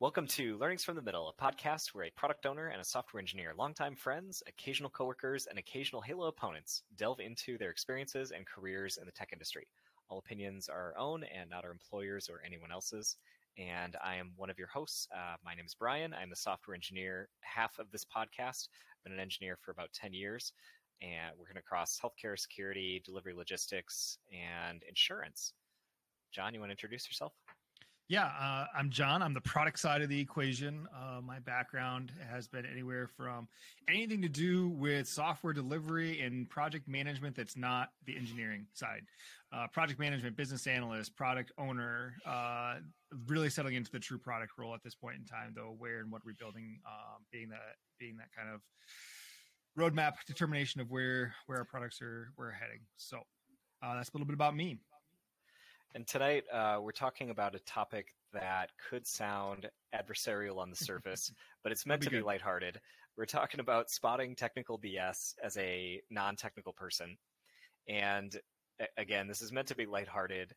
Welcome to Learnings from the Middle, a podcast where a product owner and a software engineer, longtime friends, occasional coworkers, and occasional Halo opponents delve into their experiences and careers in the tech industry. All opinions are our own and not our employers or anyone else's. And I am one of your hosts. Uh, my name is Brian. I'm the software engineer half of this podcast. I've been an engineer for about 10 years and working across healthcare, security, delivery logistics, and insurance. John, you want to introduce yourself? Yeah, uh, I'm John. I'm the product side of the equation. Uh, my background has been anywhere from anything to do with software delivery and project management that's not the engineering side. Uh, project management, business analyst, product owner, uh, really settling into the true product role at this point in time, though, where and what we're building, um, being that being that kind of roadmap determination of where where our products are we're heading. So uh, that's a little bit about me. And tonight uh, we're talking about a topic that could sound adversarial on the surface, but it's meant be to good. be lighthearted. We're talking about spotting technical BS as a non-technical person. And again, this is meant to be lighthearted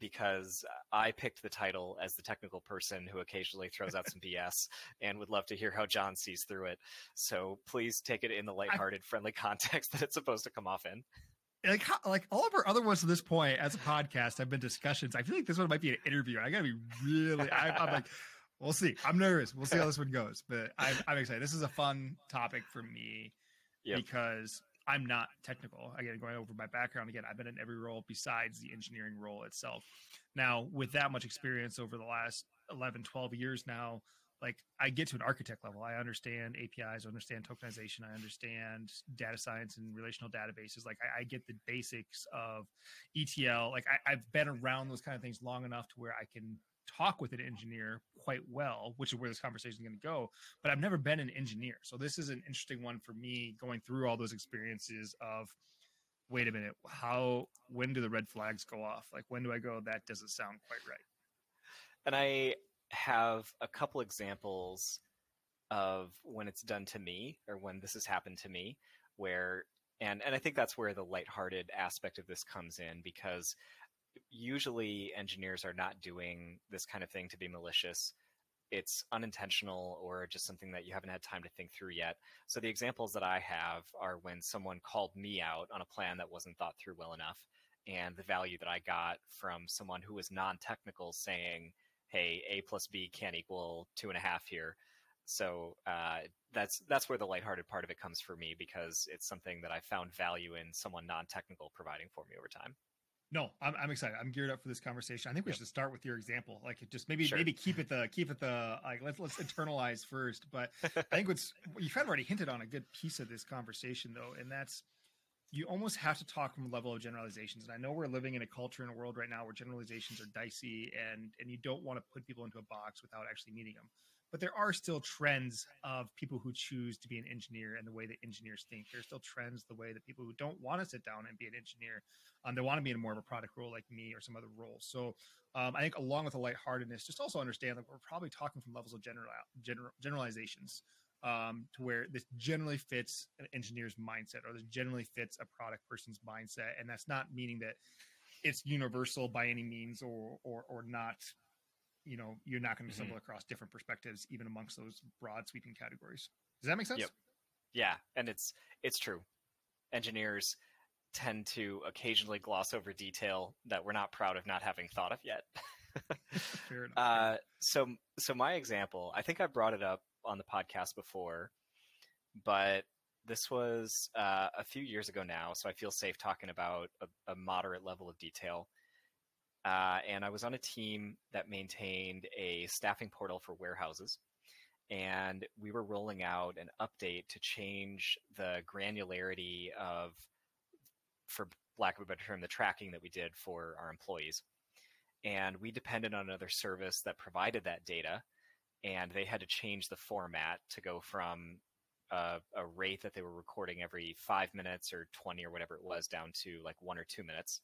because I picked the title as the technical person who occasionally throws out some BS and would love to hear how John sees through it. So please take it in the lighthearted, I, friendly context that it's supposed to come off in like how, like all of our other ones to this point as a podcast have been discussions. I feel like this one might be an interview. I gotta be really. I, am like, we'll see. I'm nervous. We'll see how this one goes, but I'm, I'm excited. This is a fun topic for me yep. because I'm not technical. Again, going over my background again, I've been in every role besides the engineering role itself. Now, with that much experience over the last 11, 12 years now, like I get to an architect level. I understand APIs, I understand tokenization, I understand data science and relational databases. Like I, I get the basics of ETL. Like I, I've been around those kind of things long enough to where I can talk with an engineer quite well, which is where this conversation is going to go. But I've never been an engineer, so this is an interesting one for me going through all those experiences of. Wait a minute, how when do the red flags go off? Like when do I go that doesn't sound quite right? And I have a couple examples of when it's done to me or when this has happened to me where and and I think that's where the lighthearted aspect of this comes in because usually engineers are not doing this kind of thing to be malicious it's unintentional or just something that you haven't had time to think through yet. So the examples that I have are when someone called me out on a plan that wasn't thought through well enough and the value that I got from someone who was non-technical saying, hey, a plus b can't equal two and a half here. So uh, that's that's where the lighthearted part of it comes for me because it's something that I found value in someone non-technical providing for me over time. No, I'm, I'm excited. I'm geared up for this conversation. I think we yep. should start with your example. Like, just maybe sure. maybe keep it the keep it the like let's let's internalize first. But I think what's you kind of already hinted on a good piece of this conversation though, and that's you almost have to talk from a level of generalizations. And I know we're living in a culture and a world right now where generalizations are dicey and and you don't want to put people into a box without actually meeting them. But there are still trends of people who choose to be an engineer and the way that engineers think. There's still trends the way that people who don't want to sit down and be an engineer, um, they want to be in more of a product role like me or some other role. So um, I think along with the lightheartedness, just also understand that we're probably talking from levels of general, general generalizations um, to where this generally fits an engineer's mindset or this generally fits a product person's mindset. And that's not meaning that it's universal by any means or, or, or not, you know, you're not going to mm-hmm. stumble across different perspectives, even amongst those broad sweeping categories. Does that make sense? Yep. Yeah. And it's, it's true. Engineers tend to occasionally gloss over detail that we're not proud of not having thought of yet. Fair enough. Uh, so, so my example, I think I brought it up on the podcast before, but this was uh, a few years ago now, so I feel safe talking about a, a moderate level of detail. Uh, and I was on a team that maintained a staffing portal for warehouses. And we were rolling out an update to change the granularity of, for lack of a better term, the tracking that we did for our employees. And we depended on another service that provided that data and they had to change the format to go from a, a, rate that they were recording every five minutes or 20 or whatever it was down to like one or two minutes.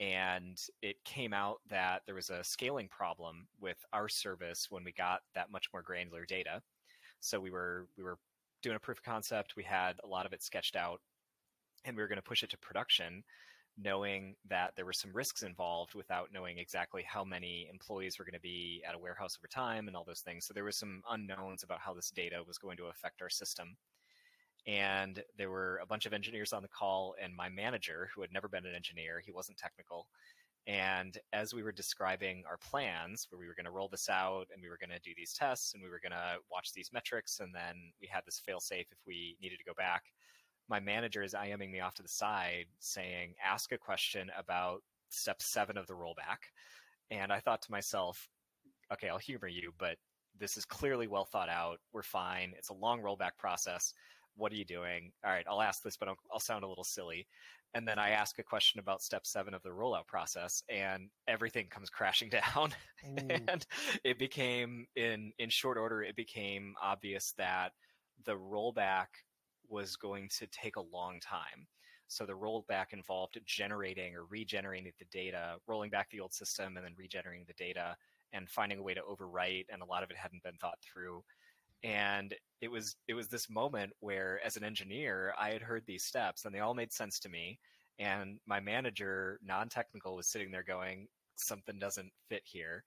And it came out that there was a scaling problem with our service when we got that much more granular data. So we were we were doing a proof of concept. We had a lot of it sketched out, and we were going to push it to production. Knowing that there were some risks involved without knowing exactly how many employees were going to be at a warehouse over time and all those things. So there was some unknowns about how this data was going to affect our system. And there were a bunch of engineers on the call, and my manager, who had never been an engineer, he wasn't technical. And as we were describing our plans, where we were going to roll this out and we were going to do these tests and we were going to watch these metrics, and then we had this fail safe if we needed to go back, my manager is IMing me off to the side saying, ask a question about step seven of the rollback. And I thought to myself, okay, I'll humor you, but this is clearly well thought out. We're fine. It's a long rollback process. What are you doing? All right, I'll ask this, but I'll, I'll sound a little silly. And then I ask a question about step seven of the rollout process, and everything comes crashing down. Mm. and it became, in in short order, it became obvious that the rollback was going to take a long time. So the rollback involved generating or regenerating the data, rolling back the old system and then regenerating the data and finding a way to overwrite. And a lot of it hadn't been thought through. And it was it was this moment where, as an engineer, I had heard these steps and they all made sense to me. And my manager, non-technical, was sitting there going, "Something doesn't fit here."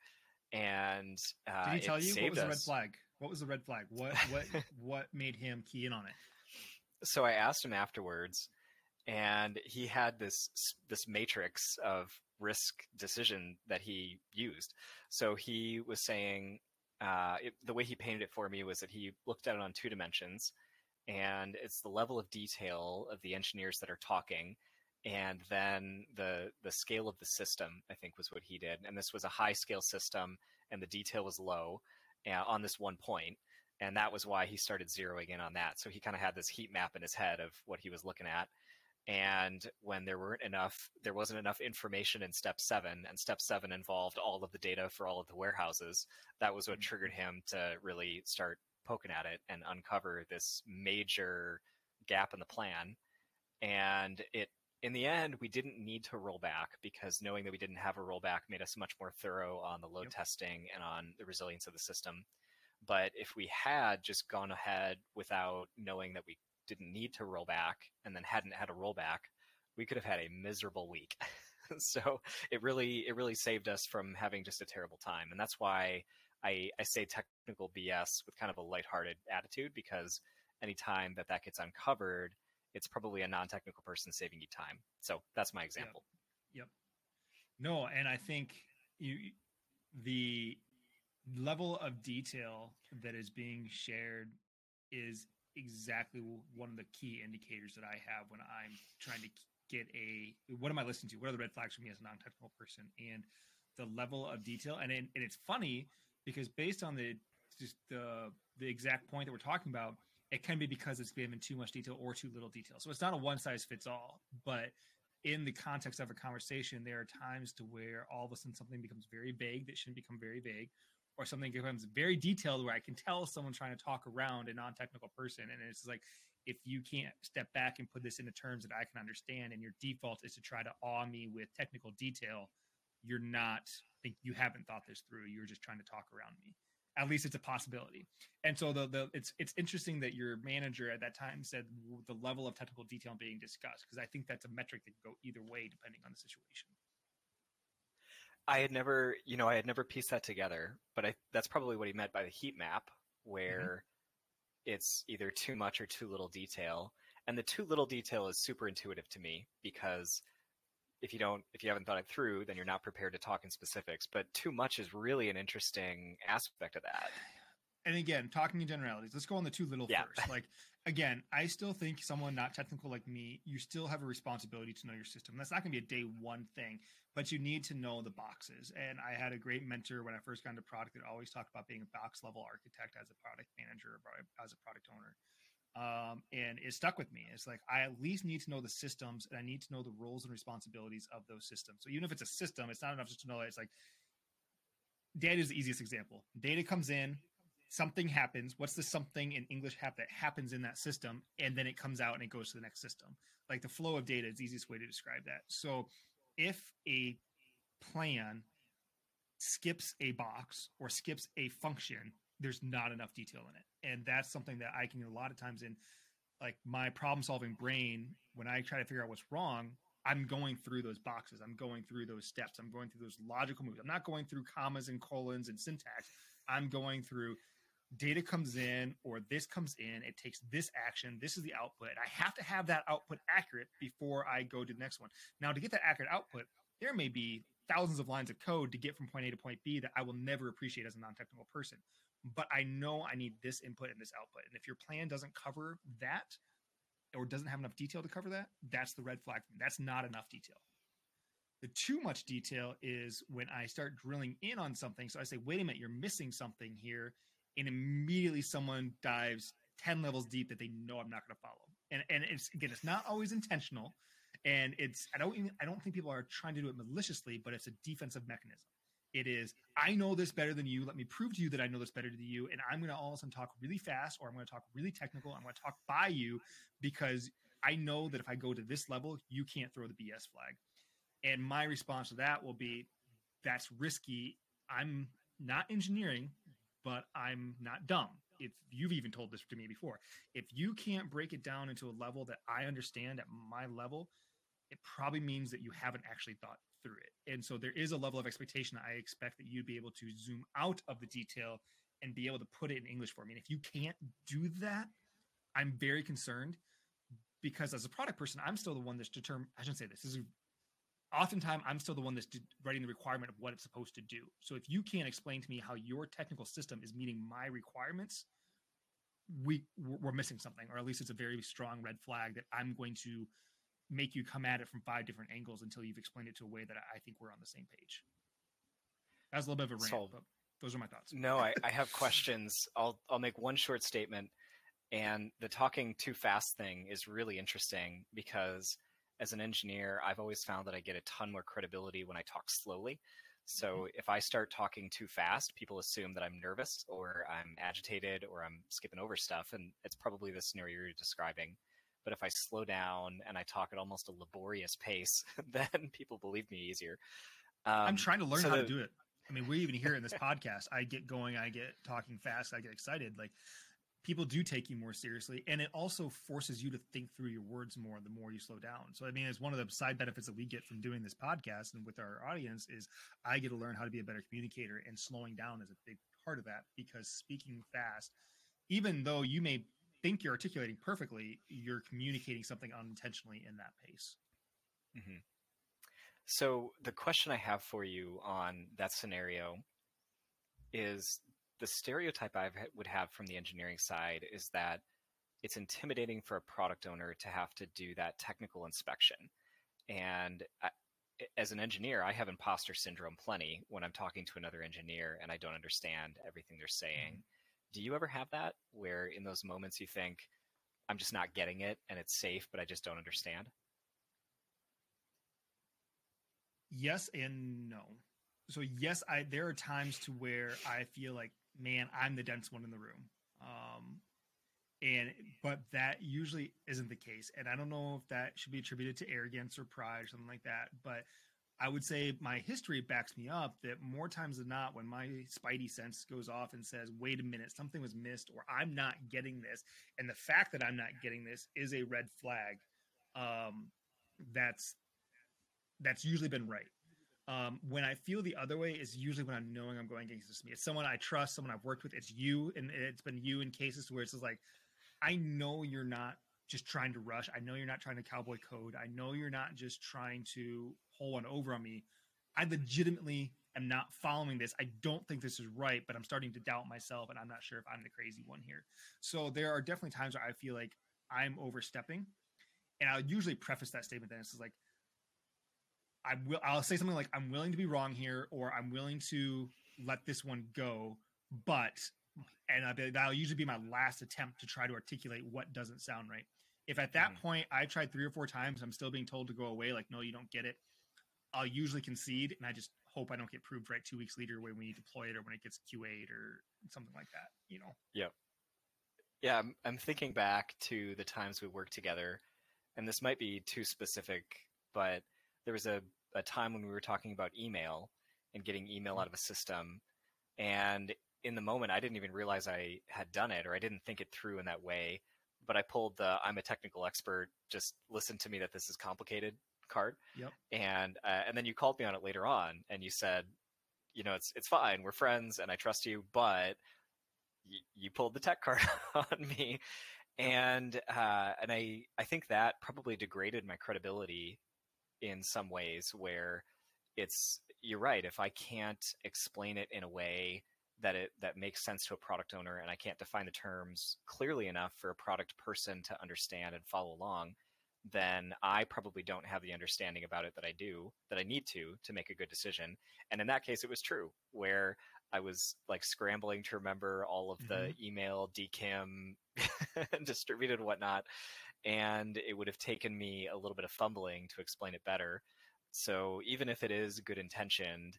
And uh, did he tell you what was us. the red flag? What was the red flag? What what what made him key in on it? So I asked him afterwards, and he had this this matrix of risk decision that he used. So he was saying uh, it, the way he painted it for me was that he looked at it on two dimensions, and it's the level of detail of the engineers that are talking, and then the the scale of the system. I think was what he did, and this was a high scale system, and the detail was low uh, on this one point and that was why he started zeroing in on that. So he kind of had this heat map in his head of what he was looking at. And when there weren't enough, there wasn't enough information in step seven, and step seven involved all of the data for all of the warehouses. That was what mm-hmm. triggered him to really start poking at it and uncover this major gap in the plan. And it, in the end, we didn't need to roll back because knowing that we didn't have a rollback made us much more thorough on the load yep. testing and on the resilience of the system. But if we had just gone ahead without knowing that we didn't need to roll back and then hadn't had a rollback, we could have had a miserable week. so it really it really saved us from having just a terrible time. And that's why I, I say technical BS with kind of a lighthearted attitude because anytime that that gets uncovered, it's probably a non-technical person saving you time. So that's my example. Yep. yep. No, and I think you the level of detail that is being shared is exactly one of the key indicators that I have when I'm trying to get a what am I listening to? What are the red flags for me as a non-technical person? And the level of detail, and and it's funny because based on the just the the exact point that we're talking about, it can be because it's given too much detail or too little detail. So it's not a one size fits all, but in the context of a conversation, there are times to where all of a sudden something becomes very vague that shouldn't become very vague, or something becomes very detailed where I can tell someone trying to talk around a non-technical person, and it's like if you can't step back and put this into terms that I can understand, and your default is to try to awe me with technical detail, you're not I think you haven't thought this through. You're just trying to talk around me. At least it's a possibility. And so the the it's it's interesting that your manager at that time said the level of technical detail being discussed because I think that's a metric that can go either way depending on the situation. I had never, you know, I had never pieced that together, but I, that's probably what he meant by the heat map, mm-hmm. where mm-hmm. it's either too much or too little detail. And the too little detail is super intuitive to me because if you don't, if you haven't thought it through, then you're not prepared to talk in specifics. But too much is really an interesting aspect of that. And again, talking in generalities, let's go on the too little yeah. first. Like again, I still think someone not technical like me, you still have a responsibility to know your system. That's not going to be a day one thing, but you need to know the boxes. And I had a great mentor when I first got into product that always talked about being a box level architect as a product manager or as a product owner. Um, and it stuck with me. It's like I at least need to know the systems and I need to know the roles and responsibilities of those systems. So even if it's a system, it's not enough just to know that it's like data is the easiest example. Data comes in, something happens. What's the something in English hap that happens in that system, and then it comes out and it goes to the next system. Like the flow of data is the easiest way to describe that. So if a plan skips a box or skips a function, there's not enough detail in it, and that's something that I can a lot of times in like my problem solving brain when I try to figure out what's wrong. I'm going through those boxes. I'm going through those steps. I'm going through those logical moves. I'm not going through commas and colons and syntax. I'm going through data comes in or this comes in. It takes this action. This is the output. I have to have that output accurate before I go to the next one. Now, to get that accurate output, there may be thousands of lines of code to get from point A to point B that I will never appreciate as a non technical person. But I know I need this input and this output. And if your plan doesn't cover that, or doesn't have enough detail to cover that, that's the red flag. That's not enough detail. The too much detail is when I start drilling in on something. So I say, wait a minute, you're missing something here. And immediately someone dives 10 levels deep that they know I'm not going to follow. And, and it's again, it's not always intentional. And it's, I don't, even, I don't think people are trying to do it maliciously, but it's a defensive mechanism. It is, I know this better than you. Let me prove to you that I know this better than you. And I'm going to all of a sudden talk really fast, or I'm going to talk really technical. I'm going to talk by you because I know that if I go to this level, you can't throw the BS flag. And my response to that will be, that's risky. I'm not engineering, but I'm not dumb. If you've even told this to me before, if you can't break it down into a level that I understand at my level, it probably means that you haven't actually thought through it. And so there is a level of expectation that I expect that you'd be able to zoom out of the detail and be able to put it in English for me. And if you can't do that, I'm very concerned because as a product person, I'm still the one that's determined. I shouldn't say this. This is oftentimes I'm still the one that's writing the requirement of what it's supposed to do. So if you can't explain to me how your technical system is meeting my requirements, we we're missing something, or at least it's a very strong red flag that I'm going to make you come at it from five different angles until you've explained it to a way that I think we're on the same page. That's a little bit of a rant, so, but those are my thoughts. No, I, I have questions. I'll I'll make one short statement, and the talking too fast thing is really interesting because as an engineer, I've always found that I get a ton more credibility when I talk slowly. So mm-hmm. if I start talking too fast, people assume that I'm nervous or I'm agitated or I'm skipping over stuff, and it's probably the scenario you're describing. But if I slow down and I talk at almost a laborious pace, then people believe me easier. Um, I'm trying to learn so how the, to do it. I mean, we even hear in this podcast. I get going, I get talking fast, I get excited. Like people do take you more seriously, and it also forces you to think through your words more the more you slow down. So, I mean, it's one of the side benefits that we get from doing this podcast and with our audience is I get to learn how to be a better communicator, and slowing down is a big part of that because speaking fast, even though you may think you're articulating perfectly, you're communicating something unintentionally in that pace. Mm-hmm. So the question I have for you on that scenario is the stereotype I would have from the engineering side is that it's intimidating for a product owner to have to do that technical inspection. And I, as an engineer, I have imposter syndrome plenty when I'm talking to another engineer and I don't understand everything they're saying. Mm-hmm do you ever have that where in those moments you think, I'm just not getting it and it's safe, but I just don't understand? Yes and no. So yes, I there are times to where I feel like, man, I'm the dense one in the room. Um, and but that usually isn't the case. And I don't know if that should be attributed to arrogance or pride or something like that. But I would say my history backs me up that more times than not, when my spidey sense goes off and says, wait a minute, something was missed, or I'm not getting this, and the fact that I'm not getting this is a red flag, um, that's that's usually been right. Um, when I feel the other way is usually when I'm knowing I'm going against me. It's someone I trust, someone I've worked with. It's you, and it's been you in cases where it's just like, I know you're not just trying to rush. I know you're not trying to cowboy code. I know you're not just trying to pull one over on me. I legitimately am not following this. I don't think this is right, but I'm starting to doubt myself and I'm not sure if I'm the crazy one here. So there are definitely times where I feel like I'm overstepping. And I'll usually preface that statement then it's like I will I'll say something like I'm willing to be wrong here or I'm willing to let this one go, but and I'll be, that'll usually be my last attempt to try to articulate what doesn't sound right. If at that mm-hmm. point I've tried three or four times, I'm still being told to go away, like, no, you don't get it. I'll usually concede, and I just hope I don't get proved right two weeks later when we deploy it or when it gets QA'd or something like that. You know. Yep. Yeah, I'm, I'm thinking back to the times we worked together, and this might be too specific, but there was a, a time when we were talking about email and getting email mm-hmm. out of a system, and in the moment I didn't even realize I had done it or I didn't think it through in that way. But I pulled the I'm a technical expert, just listen to me that this is complicated card. Yep. And uh, and then you called me on it later on, and you said, you know, it's it's fine. We're friends, and I trust you, but y- you pulled the tech card on me, and uh, and I I think that probably degraded my credibility in some ways where it's you're right if I can't explain it in a way that it that makes sense to a product owner and I can't define the terms clearly enough for a product person to understand and follow along then I probably don't have the understanding about it that I do that I need to to make a good decision and in that case it was true where I was like scrambling to remember all of the mm-hmm. email DKIM distributed whatnot and it would have taken me a little bit of fumbling to explain it better so even if it is good intentioned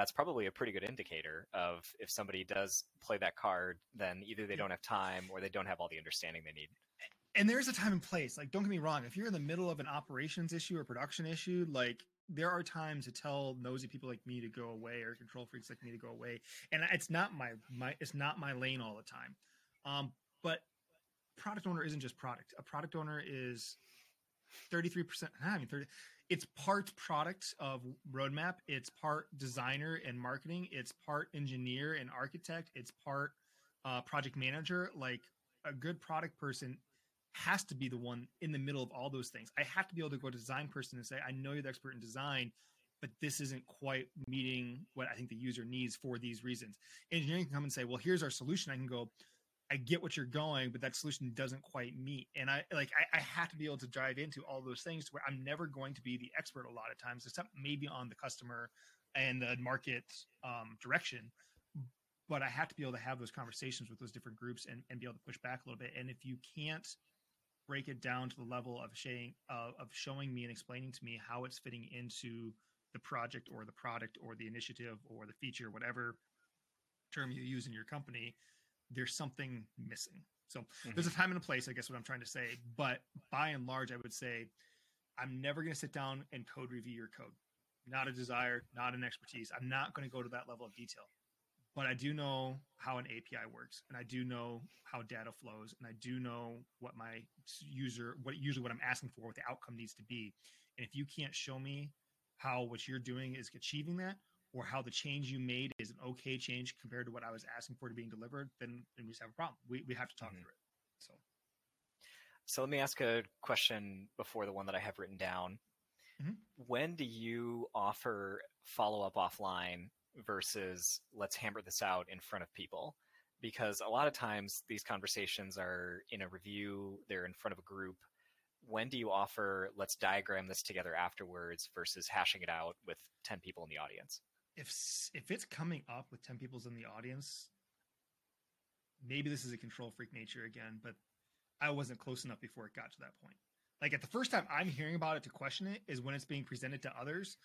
that's probably a pretty good indicator of if somebody does play that card, then either they don't have time or they don't have all the understanding they need. And there's a time and place. Like, don't get me wrong. If you're in the middle of an operations issue or production issue, like there are times to tell nosy people like me to go away or control freaks like me to go away. And it's not my my it's not my lane all the time. Um, but product owner isn't just product. A product owner is 33%. I mean, 30, it's part product of roadmap it's part designer and marketing it's part engineer and architect it's part uh, project manager like a good product person has to be the one in the middle of all those things i have to be able to go to design person and say i know you're the expert in design but this isn't quite meeting what i think the user needs for these reasons engineering can come and say well here's our solution i can go I get what you're going, but that solution doesn't quite meet. And I like I, I, have to be able to dive into all those things where I'm never going to be the expert a lot of times, except maybe on the customer and the market um, direction. But I have to be able to have those conversations with those different groups and, and be able to push back a little bit. And if you can't break it down to the level of showing uh, of showing me and explaining to me how it's fitting into the project or the product or the initiative or the feature, whatever term you use in your company, there's something missing. So mm-hmm. there's a time and a place, I guess what I'm trying to say. But by and large, I would say I'm never going to sit down and code review your code. Not a desire, not an expertise. I'm not going to go to that level of detail. But I do know how an API works, and I do know how data flows, and I do know what my user, what usually what I'm asking for, what the outcome needs to be. And if you can't show me how what you're doing is achieving that, or how the change you made is an okay change compared to what I was asking for to being delivered, then, then we just have a problem. We, we have to talk mm-hmm. through it. So. So let me ask a question before the one that I have written down. Mm-hmm. When do you offer follow up offline versus let's hammer this out in front of people? Because a lot of times these conversations are in a review, they're in front of a group. When do you offer let's diagram this together afterwards versus hashing it out with 10 people in the audience? If if it's coming up with 10 people's in the audience maybe this is a control freak nature again but i wasn't close enough before it got to that point like at the first time i'm hearing about it to question it is when it's being presented to others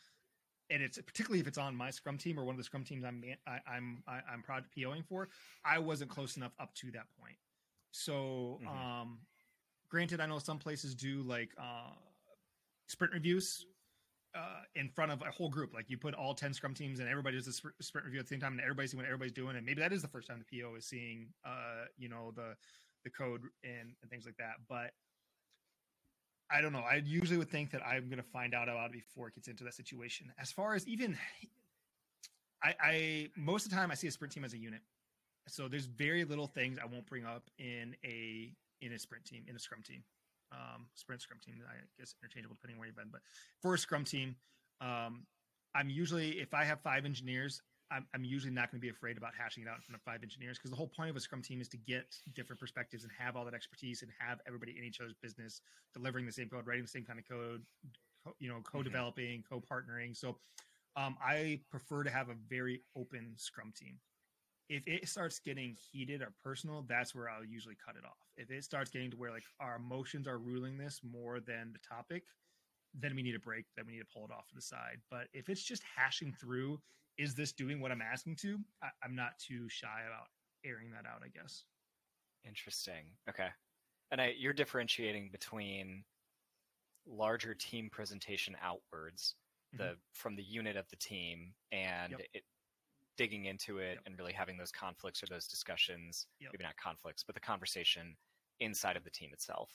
and it's particularly if it's on my scrum team or one of the scrum teams i'm I, i'm I, am i am project poing for i wasn't close enough up to that point so mm-hmm. um granted i know some places do like uh sprint reviews uh, in front of a whole group. Like you put all 10 scrum teams and everybody does a sprint review at the same time and everybody's seeing what everybody's doing. And maybe that is the first time the PO is seeing, uh, you know, the, the code and, and things like that. But I don't know. I usually would think that I'm going to find out about it before it gets into that situation. As far as even, I, I, most of the time I see a sprint team as a unit. So there's very little things I won't bring up in a, in a sprint team, in a scrum team um, sprint scrum team. I guess interchangeable depending where you've been. But for a scrum team, um, I'm usually if I have five engineers, I'm, I'm usually not going to be afraid about hashing it out in front of five engineers because the whole point of a scrum team is to get different perspectives and have all that expertise and have everybody in each other's business delivering the same code, writing the same kind of code, you know, mm-hmm. co-developing, mm-hmm. co-partnering. So um, I prefer to have a very open scrum team if it starts getting heated or personal, that's where I'll usually cut it off. If it starts getting to where like our emotions are ruling this more than the topic, then we need a break. Then we need to pull it off to the side. But if it's just hashing through, is this doing what I'm asking to? I, I'm not too shy about airing that out. I guess. Interesting. Okay, and I, you're differentiating between larger team presentation outwards, the mm-hmm. from the unit of the team, and yep. it digging into it yep. and really having those conflicts or those discussions, yep. maybe not conflicts, but the conversation inside of the team itself.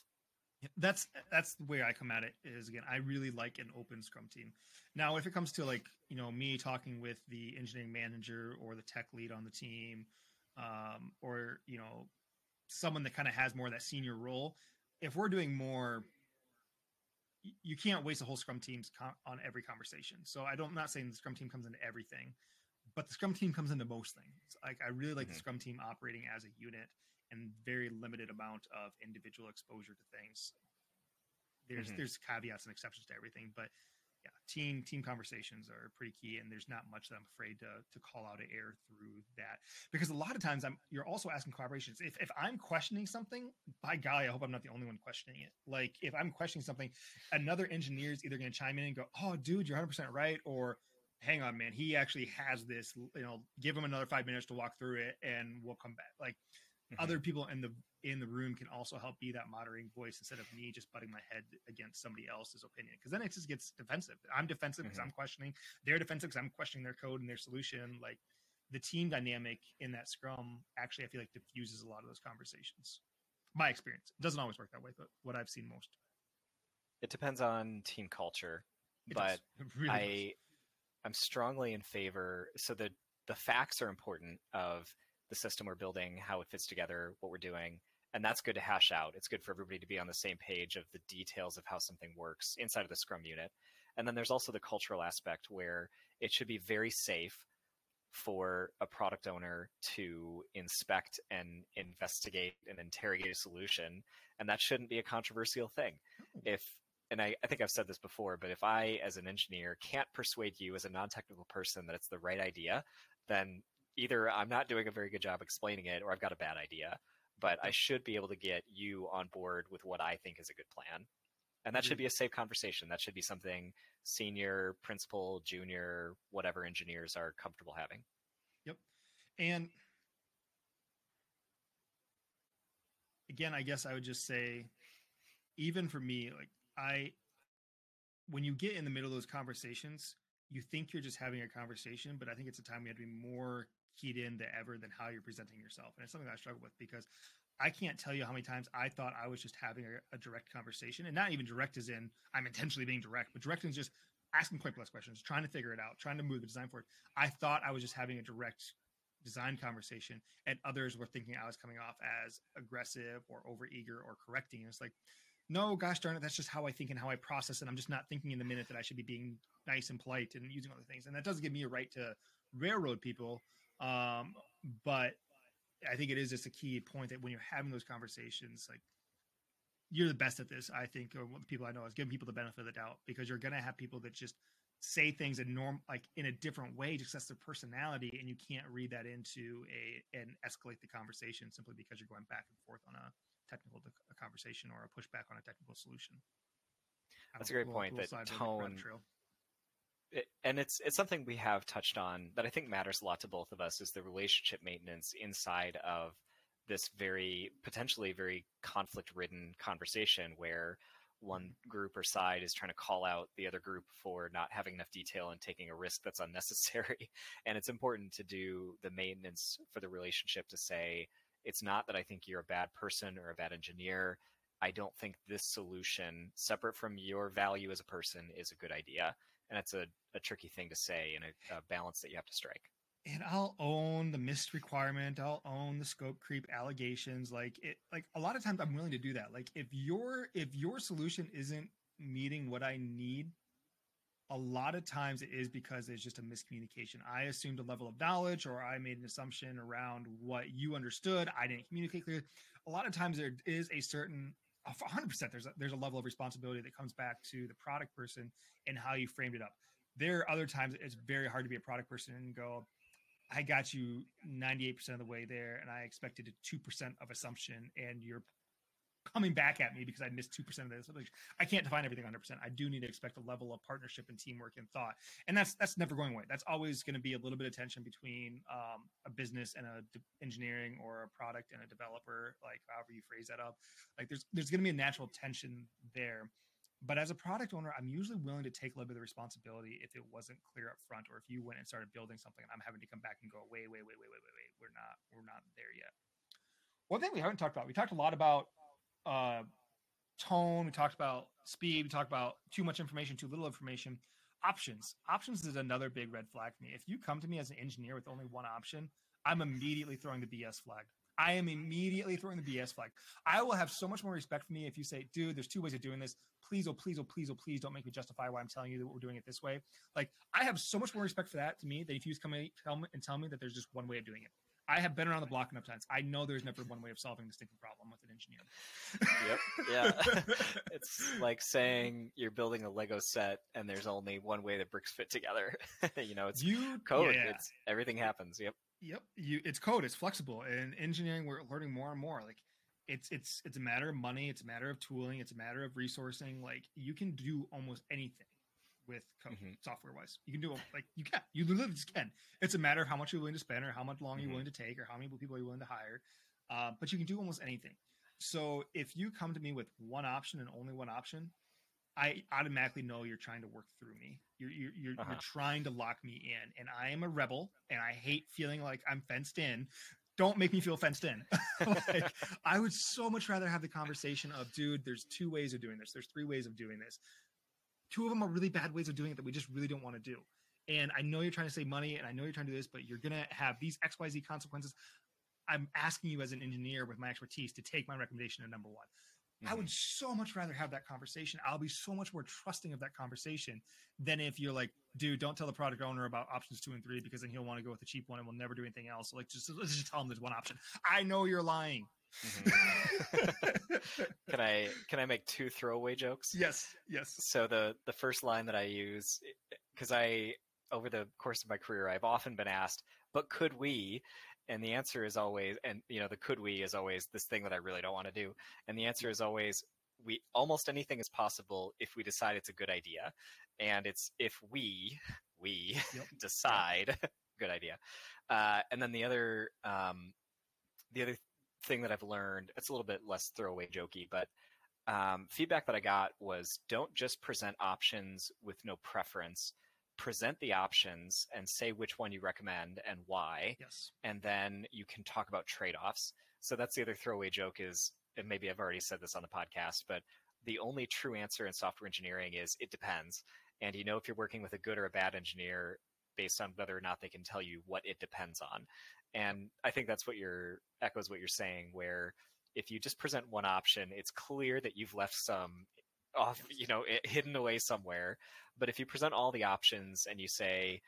That's that's the way I come at it. Is again, I really like an open Scrum team. Now, if it comes to like you know me talking with the engineering manager or the tech lead on the team, um, or you know someone that kind of has more of that senior role, if we're doing more you can't waste a whole scrum teams on every conversation. So I don't, I'm not saying the scrum team comes into everything, but the scrum team comes into most things. Like I really like mm-hmm. the scrum team operating as a unit and very limited amount of individual exposure to things. There's mm-hmm. there's caveats and exceptions to everything, but yeah, team team conversations are pretty key, and there's not much that I'm afraid to to call out an error through that because a lot of times I'm you're also asking collaborations. If if I'm questioning something, by golly, I hope I'm not the only one questioning it. Like if I'm questioning something, another engineer is either going to chime in and go, "Oh, dude, you're 100 percent right," or "Hang on, man, he actually has this." You know, give him another five minutes to walk through it, and we'll come back. Like mm-hmm. other people in the in the room can also help be that moderating voice instead of me just butting my head against somebody else's opinion because then it just gets defensive i'm defensive because mm-hmm. i'm questioning they're defensive because i'm questioning their code and their solution like the team dynamic in that scrum actually i feel like diffuses a lot of those conversations my experience it doesn't always work that way but what i've seen most it depends on team culture it but really i does. I'm strongly in favor so the the facts are important of the system we're building, how it fits together, what we're doing. And that's good to hash out. It's good for everybody to be on the same page of the details of how something works inside of the Scrum unit. And then there's also the cultural aspect where it should be very safe for a product owner to inspect and investigate and interrogate a solution. And that shouldn't be a controversial thing. Oh. If and I, I, think I've said this before, but if I, as an engineer, can't persuade you as a non technical person that it's the right idea, then either I'm not doing a very good job explaining it or I've got a bad idea, but I should be able to get you on board with what I think is a good plan. And that mm-hmm. should be a safe conversation. That should be something senior, principal, junior, whatever engineers are comfortable having. Yep. And again, I guess I would just say, even for me, like I, when you get in the middle of those conversations, you think you're just having a conversation, but I think it's a time we have to be more keyed in than ever than how you're presenting yourself. And it's something I struggle with because I can't tell you how many times I thought I was just having a, a direct conversation and not even direct as in I'm intentionally being direct, but direct is just asking point plus questions, trying to figure it out, trying to move the design forward. I thought I was just having a direct design conversation and others were thinking I was coming off as aggressive or overeager or correcting. And it's like, no, gosh darn it, that's just how I think and how I process it. I'm just not thinking in the minute that I should be being nice and polite and using other things. And that doesn't give me a right to railroad people um, but I think it is just a key point that when you're having those conversations, like you're the best at this, I think, or what the people I know is giving people the benefit of the doubt because you're going to have people that just say things in norm like in a different way just that's their personality and you can't read that into a and escalate the conversation simply because you're going back and forth on a technical conversation or a pushback on a technical solution. That's a great point that tone it, and it's it's something we have touched on that I think matters a lot to both of us is the relationship maintenance inside of this very potentially very conflict ridden conversation where one mm-hmm. group or side is trying to call out the other group for not having enough detail and taking a risk that's unnecessary. And it's important to do the maintenance for the relationship to say it's not that I think you're a bad person or a bad engineer I don't think this solution, separate from your value as a person, is a good idea and it's a, a tricky thing to say and a, a balance that you have to strike and I'll own the missed requirement. I'll own the scope creep allegations. Like it, like a lot of times I'm willing to do that. Like if your if your solution isn't meeting what I need, a lot of times it is because it's just a miscommunication. I assumed a level of knowledge, or I made an assumption around what you understood. I didn't communicate clearly. A lot of times there is a certain 100% there's a, there's a level of responsibility that comes back to the product person and how you framed it up there are other times it's very hard to be a product person and go i got you 98% of the way there and i expected a 2% of assumption and you're coming back at me because I missed 2% of this. I can't define everything 100%. I do need to expect a level of partnership and teamwork and thought. And that's that's never going away. That's always going to be a little bit of tension between um, a business and a de- engineering or a product and a developer, like however you phrase that up. Like there's there's going to be a natural tension there. But as a product owner, I'm usually willing to take a little bit of responsibility if it wasn't clear up front, or if you went and started building something and I'm having to come back and go, wait, wait, wait, wait, wait, wait, wait, we're not, we're not there yet. One thing we haven't talked about, we talked a lot about uh, tone. We talked about speed. We talked about too much information, too little information. Options. Options is another big red flag for me. If you come to me as an engineer with only one option, I'm immediately throwing the BS flag. I am immediately throwing the BS flag. I will have so much more respect for me if you say, dude, there's two ways of doing this. Please, oh, please, oh, please, oh, please don't make me justify why I'm telling you that we're doing it this way. Like, I have so much more respect for that to me than if you come and tell me, and tell me that there's just one way of doing it. I have been around the block enough times. I know there's never one way of solving this stinking problem with an engineer. yep. Yeah. it's like saying you're building a Lego set and there's only one way the bricks fit together. you know, it's you code. Yeah. It's everything happens. Yep. Yep. You it's code. It's flexible. And engineering, we're learning more and more. Like it's it's it's a matter of money. It's a matter of tooling. It's a matter of resourcing. Like you can do almost anything with mm-hmm. software wise. You can do it like you can. You literally just can. It's a matter of how much you're willing to spend, or how much long mm-hmm. you're willing to take, or how many people you're willing to hire. Uh, but you can do almost anything. So if you come to me with one option and only one option, I automatically know you're trying to work through me. You're you're you're, uh-huh. you're trying to lock me in, and I am a rebel, and I hate feeling like I'm fenced in. Don't make me feel fenced in. like, I would so much rather have the conversation of, dude, there's two ways of doing this. There's three ways of doing this two of them are really bad ways of doing it that we just really don't want to do. And I know you're trying to save money and I know you're trying to do this, but you're going to have these XYZ consequences. I'm asking you as an engineer with my expertise to take my recommendation to number one. Mm-hmm. I would mm-hmm. so much rather have that conversation. I'll be so much more trusting of that conversation than if you're like, dude, don't tell the product owner about options two and three because then he'll want to go with the cheap one and we'll never do anything else. So like, just let's just tell him there's one option. I know you're lying. Mm-hmm. can I can I make two throwaway jokes? Yes, yes. So the the first line that I use because I over the course of my career I've often been asked, but could we? And the answer is always, and you know, the could we is always this thing that I really don't want to do. And the answer is always, we almost anything is possible if we decide it's a good idea, and it's if we we yep. decide good idea. Uh, and then the other um, the other thing that I've learned, it's a little bit less throwaway jokey, but um, feedback that I got was don't just present options with no preference. Present the options and say which one you recommend and why. Yes. And then you can talk about trade offs. So that's the other throwaway joke is, and maybe I've already said this on the podcast, but the only true answer in software engineering is it depends. And you know if you're working with a good or a bad engineer based on whether or not they can tell you what it depends on. And I think that's what you're echoes what you're saying, where if you just present one option, it's clear that you've left some off, you know, hidden away somewhere. But if you present all the options and you say,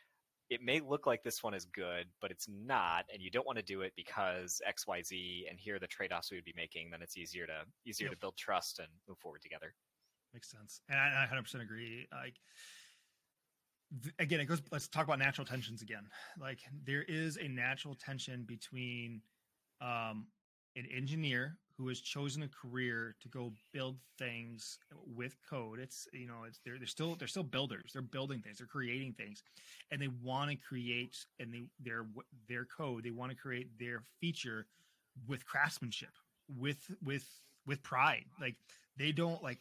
it may look like this one is good, but it's not, and you don't want to do it because X, Y, Z, and here are the trade-offs we would be making, then it's easier to easier yep. to build trust and move forward together. Makes sense, and I 100% agree. Like again it goes let's talk about natural tensions again. Like there is a natural tension between um an engineer who has chosen a career to go build things with code. It's you know it's they're, they're still they're still builders. They're building things. They're creating things. And they want to create and they their their code they want to create their feature with craftsmanship with with with pride. Like they don't like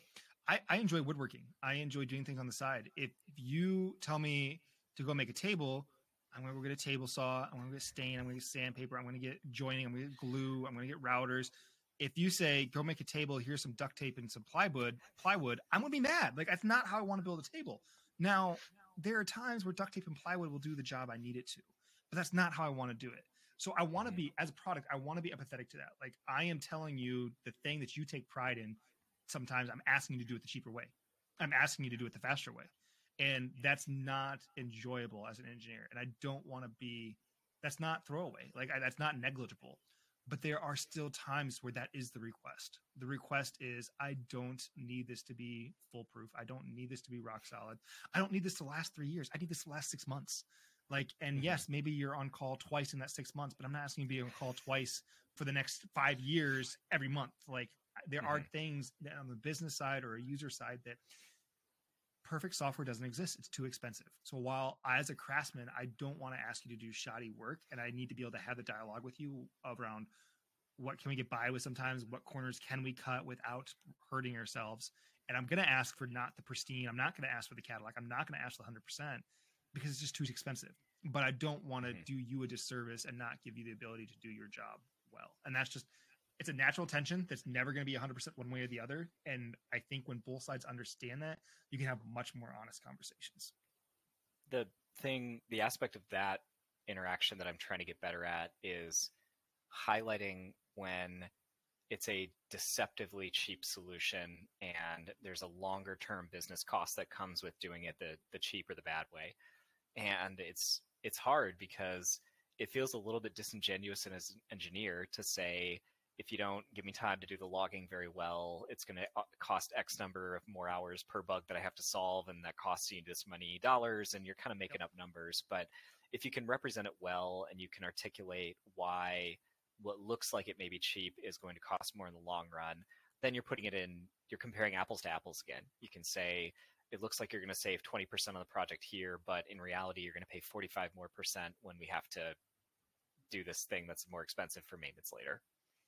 I, I enjoy woodworking. I enjoy doing things on the side. If you tell me to go make a table, I'm going to go get a table saw. I'm going to get stain. I'm going to get sandpaper. I'm going to get joining. I'm going to get glue. I'm going to get routers. If you say go make a table, here's some duct tape and some plywood, plywood, I'm going to be mad. Like that's not how I want to build a table. Now, there are times where duct tape and plywood will do the job I need it to, but that's not how I want to do it. So I want to be as a product, I want to be empathetic to that. Like I am telling you the thing that you take pride in sometimes I'm asking you to do it the cheaper way. I'm asking you to do it the faster way. And that's not enjoyable as an engineer. And I don't want to be, that's not throwaway. Like I, that's not negligible. But there are still times where that is the request. The request is, I don't need this to be foolproof. I don't need this to be rock solid. I don't need this to last three years. I need this to last six months. Like, and mm-hmm. yes, maybe you're on call twice in that six months, but I'm not asking you to be on call twice for the next five years every month. Like, there mm-hmm. are things on the business side or a user side that perfect software doesn't exist. It's too expensive. So while as a craftsman, I don't want to ask you to do shoddy work and I need to be able to have the dialogue with you around what can we get by with sometimes, what corners can we cut without hurting ourselves. And I'm going to ask for not the pristine. I'm not going to ask for the Cadillac. I'm not going to ask for 100% because it's just too expensive. But I don't want to mm-hmm. do you a disservice and not give you the ability to do your job well. And that's just it's a natural tension that's never going to be 100% one way or the other. And i think when both sides understand that you can have much more honest conversations. The thing the aspect of that interaction that i'm trying to get better at is highlighting when it's a deceptively cheap solution and there's a longer term business cost that comes with doing it the the cheap or the bad way. And it's it's hard because it feels a little bit disingenuous as an engineer to say if you don't give me time to do the logging very well, it's going to uh, cost X number of more hours per bug that I have to solve, and that costs you this many dollars, and you're kind of making yep. up numbers. But if you can represent it well and you can articulate why what looks like it may be cheap is going to cost more in the long run, then you're putting it in, you're comparing apples to apples again. You can say, it looks like you're going to save 20% on the project here, but in reality, you're going to pay 45 more percent when we have to do this thing that's more expensive for maintenance later.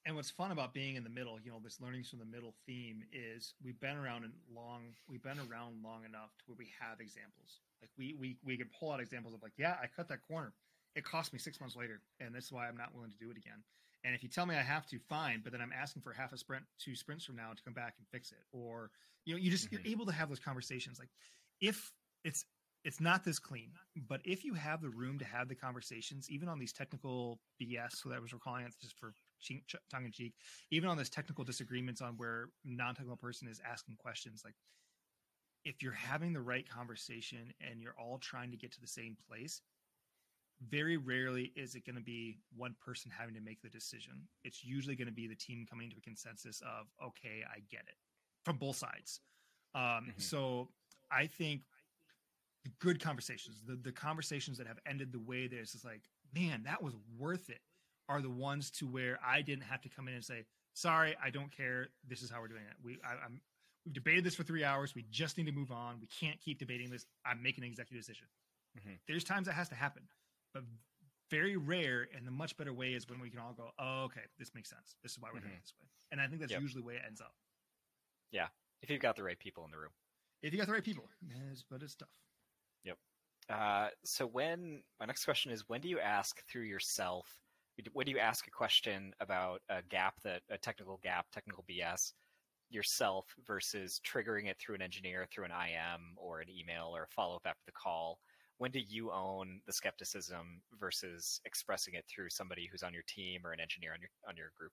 And what's fun about being in the middle, you know, this learnings from the middle theme is we've been around and long, we've been around long enough to where we have examples. Like we we we can pull out examples of like, yeah, I cut that corner. It cost me six months later, and this is why I'm not willing to do it again. And if you tell me I have to, fine. But then I'm asking for half a sprint, two sprints from now to come back and fix it. Or you know, you just mm-hmm. you're able to have those conversations. Like if it's it's not this clean, but if you have the room to have the conversations, even on these technical BS, so that was we're calling it just for tongue in cheek, even on those technical disagreements on where non-technical person is asking questions, like if you're having the right conversation and you're all trying to get to the same place, very rarely is it going to be one person having to make the decision. It's usually going to be the team coming to a consensus of, okay, I get it from both sides. Um, mm-hmm. So I think good conversations, the, the conversations that have ended the way that it's just like, man, that was worth it, are the ones to where I didn't have to come in and say, sorry, I don't care. This is how we're doing it. We, I, am we've debated this for three hours. We just need to move on. We can't keep debating this. I'm making an executive decision. Mm-hmm. There's times that has to happen, but very rare. And the much better way is when we can all go, oh, okay, this makes sense. This is why we're mm-hmm. doing it this way. And I think that's yep. usually the way it ends up. Yeah. If you've got the right people in the room. If you got the right people, but it's tough. Uh, so when my next question is, when do you ask through yourself? When you ask a question about a gap that a technical gap, technical BS yourself versus triggering it through an engineer, through an IM or an email or a follow up after the call? When do you own the skepticism versus expressing it through somebody who's on your team or an engineer on your on your group?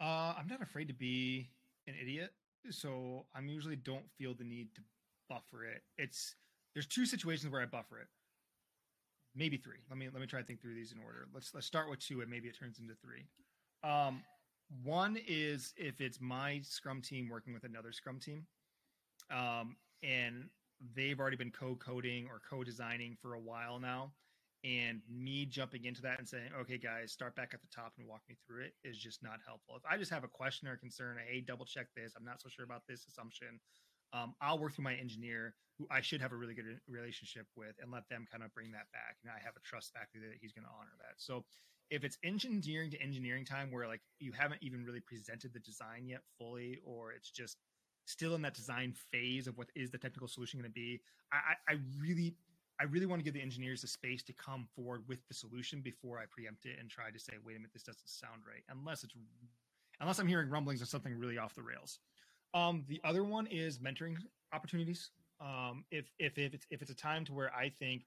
Uh, I'm not afraid to be an idiot, so I'm usually don't feel the need to buffer it. It's there's two situations where I buffer it. Maybe three. Let me let me try to think through these in order. Let's let's start with two and maybe it turns into three. Um, one is if it's my Scrum team working with another Scrum team, um, and they've already been co-coding or co-designing for a while now, and me jumping into that and saying, "Okay, guys, start back at the top and walk me through it," is just not helpful. If I just have a question or concern, hey, double check this. I'm not so sure about this assumption um, I'll work through my engineer, who I should have a really good relationship with, and let them kind of bring that back. And I have a trust factor that he's going to honor that. So if it's engineering to engineering time where like you haven't even really presented the design yet fully, or it's just still in that design phase of what is the technical solution going to be, I, I really I really want to give the engineers the space to come forward with the solution before I preempt it and try to say, wait a minute, this doesn't sound right. Unless it's unless I'm hearing rumblings of something really off the rails. Um, the other one is mentoring opportunities. Um, if if if it's if it's a time to where I think,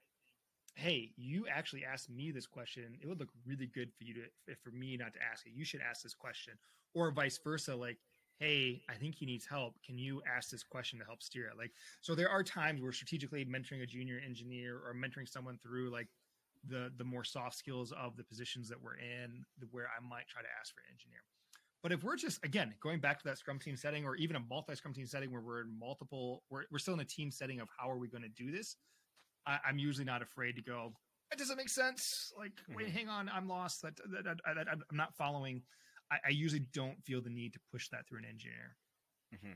hey, you actually asked me this question, it would look really good for you to for me not to ask it. You should ask this question, or vice versa. Like, hey, I think he needs help. Can you ask this question to help steer it? Like, so there are times where strategically mentoring a junior engineer or mentoring someone through like the the more soft skills of the positions that we're in, where I might try to ask for an engineer. But if we're just again going back to that scrum team setting, or even a multi scrum team setting where we're in multiple, we're, we're still in a team setting of how are we going to do this? I, am usually not afraid to go. It doesn't make sense. Like, mm-hmm. wait, hang on, I'm lost. That, that, that, that I'm not following. I, I, usually don't feel the need to push that through an engineer. Mm-hmm.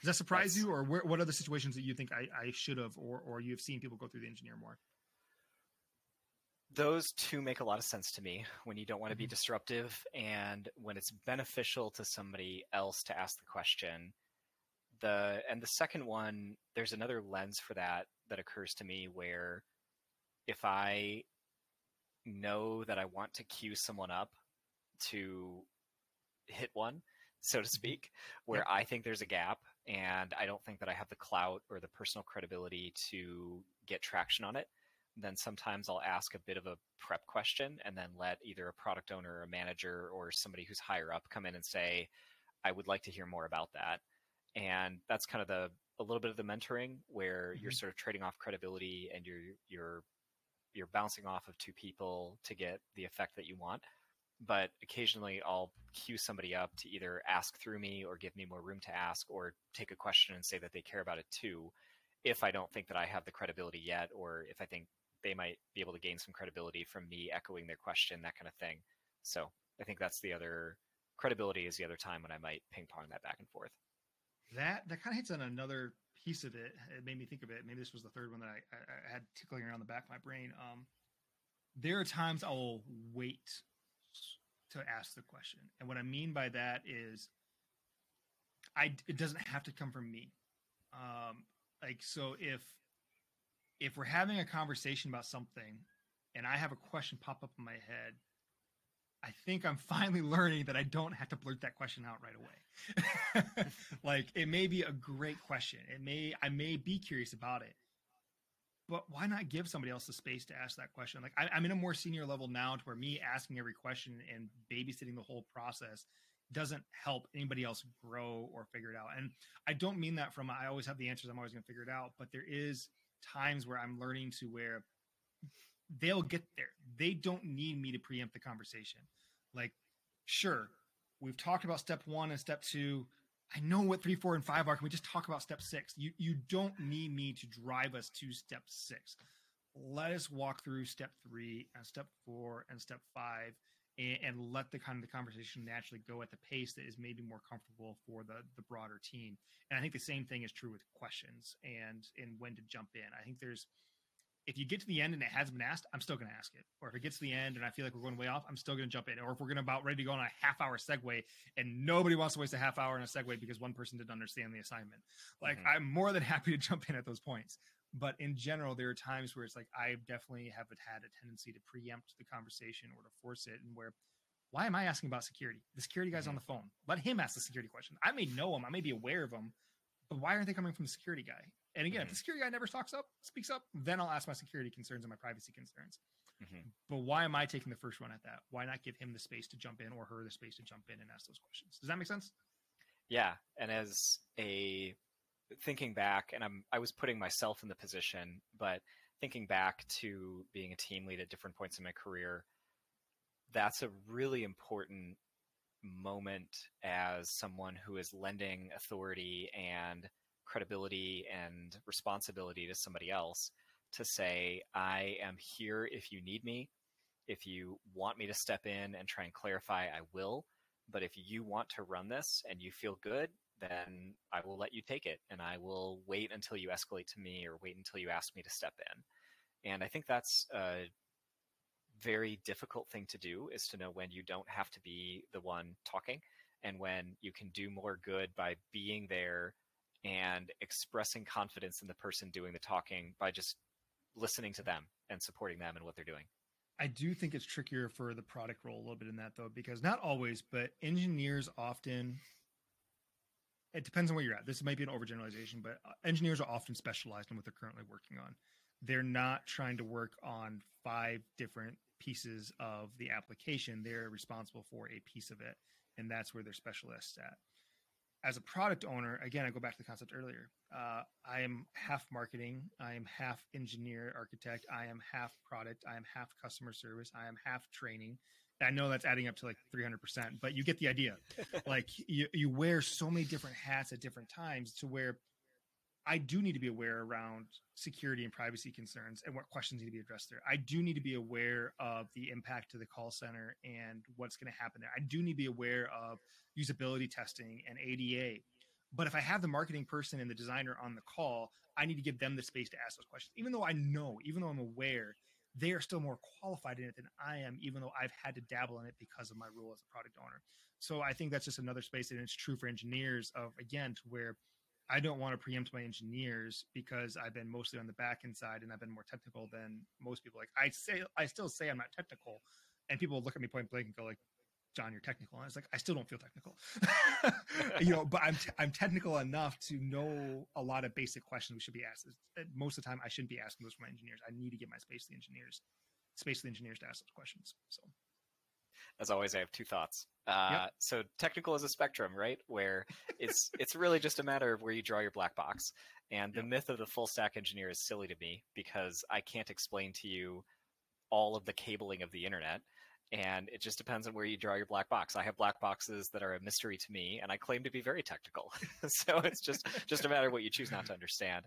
Does that surprise That's, you, or where, what other situations that you think I, I should have, or or you've seen people go through the engineer more? Those two make a lot of sense to me when you don't want to be mm-hmm. disruptive and when it's beneficial to somebody else to ask the question the and the second one there's another lens for that that occurs to me where if i know that i want to cue someone up to hit one, so to mm-hmm. speak, where yep. I think there's a gap and I don't think that I have the clout or the personal credibility to get traction on it, then sometimes I'll ask a bit of a prep question and then let either a product owner or a manager or somebody who's higher up come in and say, I would like to hear more about that. And that's kind of the a little bit of the mentoring where mm-hmm. you're sort of trading off credibility and you're you're you're bouncing off of two people to get the effect that you want but occasionally I'll cue somebody up to either ask through me or give me more room to ask or take a question and say that they care about it too if I don't think that I have the credibility yet or if I think they might be able to gain some credibility from me echoing their question that kind of thing so I think that's the other credibility is the other time when I might ping pong that back and forth that that kind of hits on another piece of it. It made me think of it. Maybe this was the third one that I, I, I had tickling around the back of my brain. Um, there are times I will wait to ask the question, and what I mean by that is, I it doesn't have to come from me. Um, like so, if if we're having a conversation about something, and I have a question pop up in my head, I think I'm finally learning that I don't have to blurt that question out right away. like it may be a great question. It may I may be curious about it. But why not give somebody else the space to ask that question? Like I, am in a more senior level now to where me asking every question and babysitting the whole process doesn't help anybody else grow or figure it out. And I don't mean that from I always have the answers, I'm always gonna figure it out, but there is times where I'm learning to where they'll get there. They don't need me to preempt the conversation. Like, sure, we've talked about step one and step two. I know what three, four, and five are. Can we just talk about step six? You you don't need me to drive us to step six. Let us walk through step three and step four and step five and, and, let the kind of the conversation naturally go at the pace that is maybe more comfortable for the the broader team. And I think the same thing is true with questions and and when to jump in. I think there's if you get to the end and it hasn't been asked, I'm still going to ask it. Or if it gets to the end and I feel like we're going way off, I'm still going to jump in. Or if we're going to about ready to go on a half hour segue and nobody wants to waste a half hour in a segue because one person didn't understand the assignment, like mm-hmm. I'm more than happy to jump in at those points. But in general, there are times where it's like I definitely have had a tendency to preempt the conversation or to force it, and where why am I asking about security? The security guy's mm-hmm. on the phone. Let him ask the security question. I may know him, I may be aware of him, but why aren't they coming from the security guy? And again, mm-hmm. if the security guy never talks up, speaks up, then I'll ask my security concerns and my privacy concerns. Mm-hmm. But why am I taking the first run at that? Why not give him the space to jump in or her the space to jump in and ask those questions? Does that make sense? Yeah. And as a thinking back, and I'm I was putting myself in the position, but thinking back to being a team lead at different points in my career, that's a really important moment as someone who is lending authority and credibility and responsibility to somebody else to say, I am here if you need me. If you want me to step in and try and clarify, I will. But if you want to run this and you feel good, then I will let you take it and I will wait until you escalate to me or wait until you ask me to step in. And I think that's a very difficult thing to do is to know when you don't have to be the one talking and when you can do more good by being there and expressing confidence in the person doing the talking by just listening to them and supporting them and what they're doing. I do think it's trickier for the product role a little bit in that though, because not always, but engineers often it depends on where you're at. This might be an overgeneralization, but uh, engineers are often specialized in what they're currently working on. They're not trying to work on five different pieces of the application. They're responsible for a piece of it, and that's where they're specialists at as a product owner, again, I go back to the concept earlier. Uh, I am half marketing. I am half engineer, architect. I am half product. I am half customer service. I am half training. I know that's adding up to like 300%, but you get the idea. like you, you wear so many different hats at different times to where I do need to be aware around security and privacy concerns and what questions need to be addressed there. I do need to be aware of the impact to the call center and what's going to happen there. I do need to be aware of usability testing and ADA. But if I have the marketing person and the designer on the call, I need to give them the space to ask those questions. Even though I know, even though I'm aware, they are still more qualified in it than I am, even though I've had to dabble in it because of my role as a product owner. So I think that's just another space, and it's true for engineers of again to where I don't want to preempt my engineers because I've been mostly on the back end side and I've been more technical than most people. Like I say, I still say I'm not technical, and people look at me point blank and go like, John, you're technical. And I was like, I still don't feel technical, you know, but I'm, t- I'm technical enough to know a lot of basic questions we should be asked. Most of the time, I shouldn't be asking those from my engineers. I need to get my space the engineers, space the engineers to ask those questions. So, as always, I have two thoughts. Uh, yep. So technical is a spectrum, right? Where it's it's really just a matter of where you draw your black box. And the yep. myth of the full stack engineer is silly to me because I can't explain to you all of the cabling of the internet and it just depends on where you draw your black box. I have black boxes that are a mystery to me, and I claim to be very technical. so it's just just a matter of what you choose not to understand.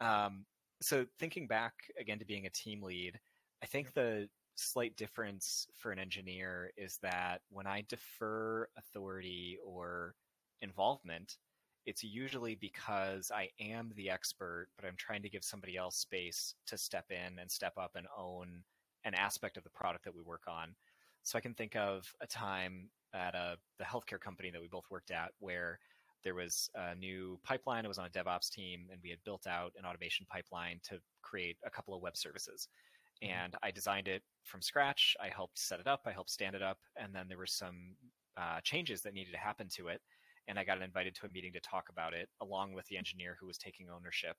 Um, so thinking back again to being a team lead, I think the slight difference for an engineer is that when I defer authority or involvement, it's usually because I am the expert, but I'm trying to give somebody else space to step in and step up and own an aspect of the product that we work on. So I can think of a time at a, the healthcare company that we both worked at where there was a new pipeline. It was on a DevOps team, and we had built out an automation pipeline to create a couple of web services. Mm-hmm. And I designed it from scratch. I helped set it up. I helped stand it up. And then there were some uh, changes that needed to happen to it. And I got invited to a meeting to talk about it along with the engineer who was taking ownership.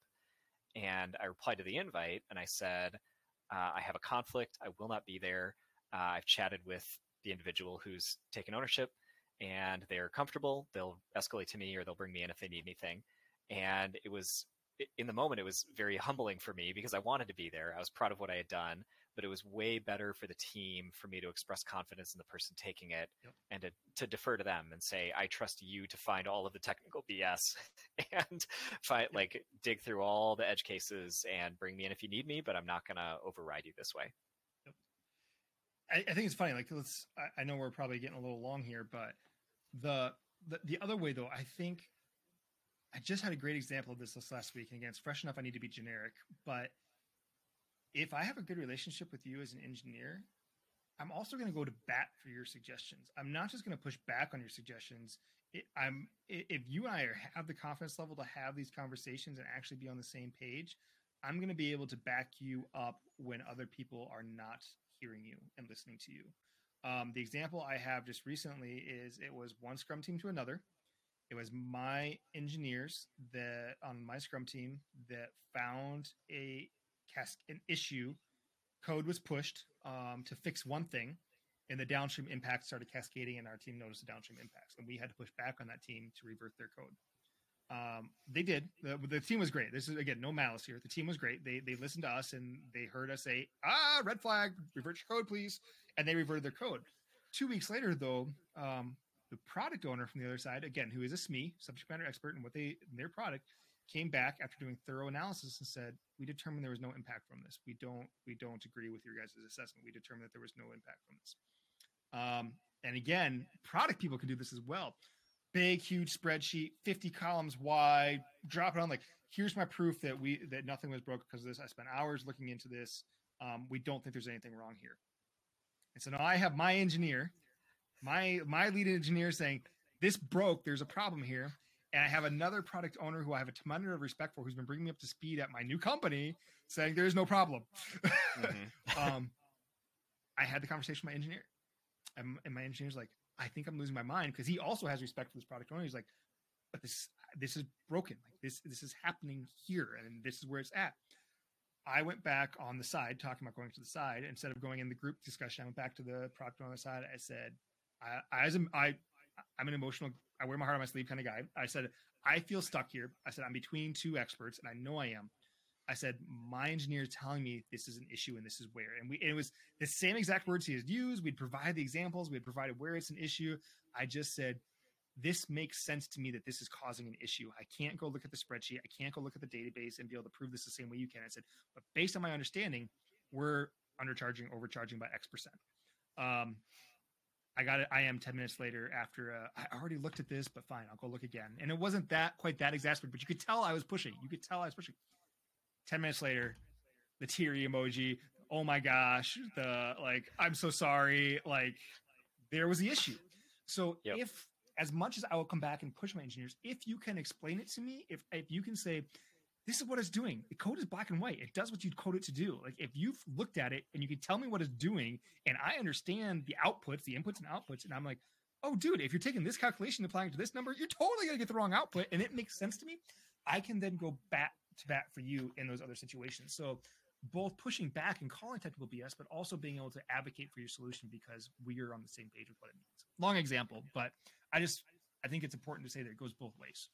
And I replied to the invite and I said, uh, I have a conflict. I will not be there. Uh, I've chatted with the individual who's taken ownership and they're comfortable. They'll escalate to me or they'll bring me in if they need anything. And it was in the moment, it was very humbling for me because I wanted to be there. I was proud of what I had done, but it was way better for the team for me to express confidence in the person taking it yep. and to, to defer to them and say, I trust you to find all of the technical BS and find, like dig through all the edge cases and bring me in if you need me, but I'm not going to override you this way. I, I think it's funny. Like, let's. I, I, know we're probably getting a little long here, but the, the the other way though, I think I just had a great example of this this last week. And again, it's fresh enough. I need to be generic, but if I have a good relationship with you as an engineer, I'm also going to go to bat for your suggestions. I'm not just going to push back on your suggestions. It, I'm if you and I are, have the confidence level to have these conversations and actually be on the same page, I'm going to be able to back you up when other people are not hearing you and listening to you. Um, the example I have just recently is it was one Scrum team to another. It was my engineers that on my Scrum team that found a cas- an issue. Code was pushed um, to fix one thing, and the downstream impact started cascading, and our team noticed the downstream impacts, and we had to push back on that team to revert their code. Um, they did. The, the, team was great. This is again no malice here. The team was great. They they listened to us and they heard us say, "Ah, red flag, revert your code, please," and they reverted their code. Two weeks later, though, um, the product owner from the other side, again, who is a SME, subject matter expert in what they in their product, came back after doing thorough analysis and said, "We determined there was no impact from this. We don't we don't agree with your guys' assessment. We determined that there was no impact from this." Um, and again, product people can do this as well big, huge spreadsheet, 50 columns wide, drop it on like, here's my proof that we that nothing was broke because of this. I spent hours looking into this. Um, we don't think there's anything wrong here. And so now I have my engineer, my my lead engineer saying, this broke, there's a problem here. And I have another product owner who I have a ton of respect for who's been bringing me up to speed at my new company saying there's no problem. Mm-hmm. um, I had the conversation with my engineer. And, and my engineer's like, I think I'm losing my mind because he also has respect for this product owner. He's like, but this this is broken. Like this this is happening here, and this is where it's at. I went back on the side, talking about going to the side instead of going in the group discussion. I went back to the product owner side. I said, I, I as a, I I'm an emotional. I wear my heart on my sleeve kind of guy. I said, I feel stuck here. I said, I'm between two experts, and I know I am. I said, my engineer is telling me this is an issue and this is where. And we and it was the same exact words he had used. We'd provide the examples, we had provided where it's an issue. I just said, this makes sense to me that this is causing an issue. I can't go look at the spreadsheet. I can't go look at the database and be able to prove this the same way you can. I said, but based on my understanding, we're undercharging, overcharging by X percent. Um, I got it. I am 10 minutes later after uh, I already looked at this, but fine, I'll go look again. And it wasn't that quite that exasperated, but you could tell I was pushing. You could tell I was pushing. 10 minutes later, the teary emoji. Oh my gosh, the like, I'm so sorry. Like, there was the issue. So yep. if as much as I will come back and push my engineers, if you can explain it to me, if if you can say, this is what it's doing. The code is black and white. It does what you'd code it to do. Like if you've looked at it and you can tell me what it's doing, and I understand the outputs, the inputs and outputs, and I'm like, oh, dude, if you're taking this calculation and applying it to this number, you're totally gonna get the wrong output, and it makes sense to me. I can then go back to bat for you in those other situations. So both pushing back and calling technical BS, but also being able to advocate for your solution because we are on the same page with what it means. Long example, but I just I think it's important to say that it goes both ways.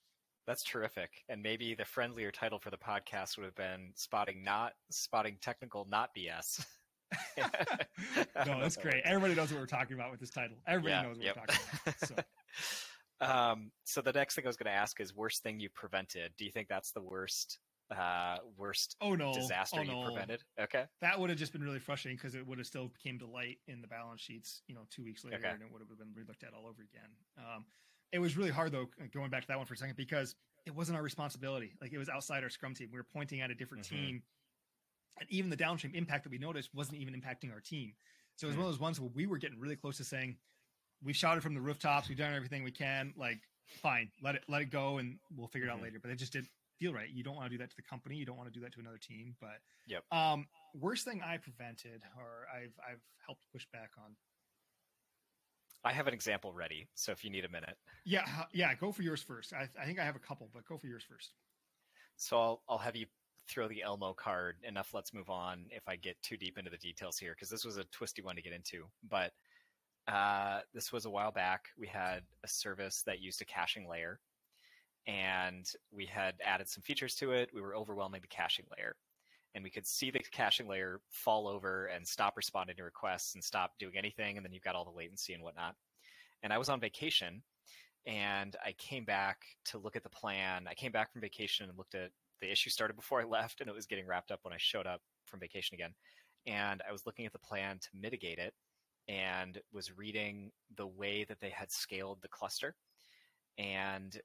That's terrific. And maybe the friendlier title for the podcast would have been spotting not spotting technical not BS. no, that's great. Everybody knows what we're talking about with this title. Everybody yeah, knows what yep. we're talking about. So. Um, so the next thing I was going to ask is worst thing you prevented. Do you think that's the worst uh worst oh no. disaster oh, you no. prevented. Okay. That would have just been really frustrating because it would have still came to light in the balance sheets you know two weeks later okay. and it would have been looked at all over again. Um it was really hard though going back to that one for a second because it wasn't our responsibility. Like it was outside our scrum team. We were pointing at a different mm-hmm. team and even the downstream impact that we noticed wasn't even impacting our team. So it was mm-hmm. one of those ones where we were getting really close to saying we've shouted from the rooftops. We've done everything we can. Like fine. Let it let it go and we'll figure it mm-hmm. out later. But it just did feel right. You don't want to do that to the company. You don't want to do that to another team. But yep. Um, worst thing I prevented or I've I've helped push back on. I have an example ready, so if you need a minute. Yeah, yeah, go for yours first. I, I think I have a couple, but go for yours first. So I'll I'll have you throw the Elmo card. Enough. Let's move on. If I get too deep into the details here, because this was a twisty one to get into, but. Uh, this was a while back. We had a service that used a caching layer and we had added some features to it. We were overwhelming the caching layer. And we could see the caching layer fall over and stop responding to requests and stop doing anything. And then you've got all the latency and whatnot. And I was on vacation and I came back to look at the plan. I came back from vacation and looked at the issue started before I left and it was getting wrapped up when I showed up from vacation again. And I was looking at the plan to mitigate it and was reading the way that they had scaled the cluster. And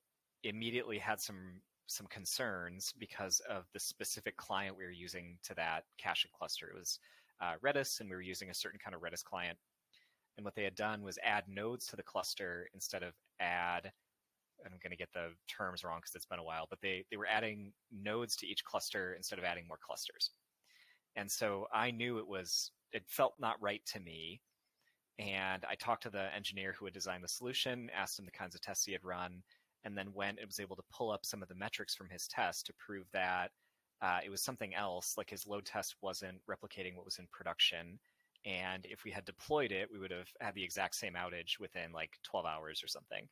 immediately had some some concerns because of the specific client we were using to that caching cluster. It was uh, Redis, and we were using a certain kind of Redis client. And what they had done was add nodes to the cluster instead of add. I'm going to get the terms wrong because it's been a while, but they they were adding nodes to each cluster instead of adding more clusters. And so I knew it was it felt not right to me. And I talked to the engineer who had designed the solution, asked him the kinds of tests he had run, and then went and was able to pull up some of the metrics from his test to prove that uh, it was something else, like his load test wasn't replicating what was in production. And if we had deployed it, we would have had the exact same outage within like 12 hours or something.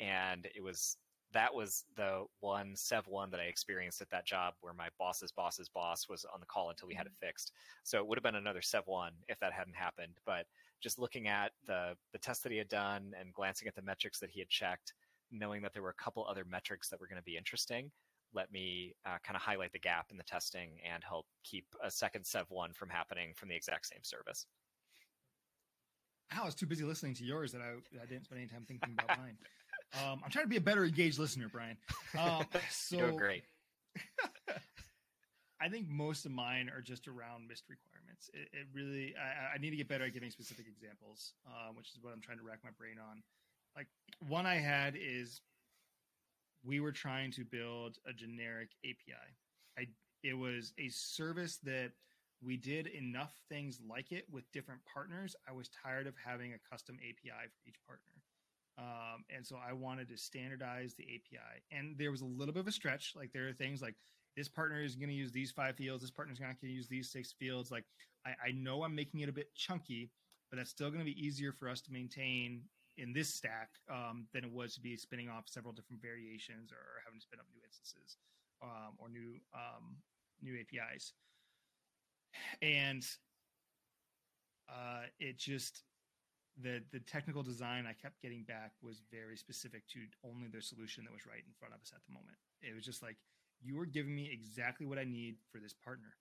And it was that was the one Sev one that I experienced at that job where my boss's boss's boss was on the call until we had it mm-hmm. fixed. So it would have been another Sev one if that hadn't happened. But just looking at the the test that he had done and glancing at the metrics that he had checked, knowing that there were a couple other metrics that were going to be interesting, let me uh, kind of highlight the gap in the testing and help keep a second Sev one from happening from the exact same service. I was too busy listening to yours that I, I didn't spend any time thinking about mine. Um, I'm trying to be a better engaged listener, Brian. Um, so You're great. I think most of mine are just around missed requirements. It, it really, I, I, need to get better at giving specific examples, uh, which is what I'm trying to rack my brain on like one I had is we were trying to build a generic API. I it was a service that we did enough things like it with different partners. I was tired of having a custom API for each partner. Um, and so I wanted to standardize the API. And there was a little bit of a stretch. Like there are things like this partner is going to use these five fields, this partner is going to use these six fields. Like I, I know I'm making it a bit chunky, but that's still going to be easier for us to maintain in this stack um, than it was to be spinning off several different variations or having to spin up new instances um, or new um, new APIs. And uh, it just the the technical design I kept getting back was very specific to only the solution that was right in front of us at the moment. It was just like you are giving me exactly what I need for this partner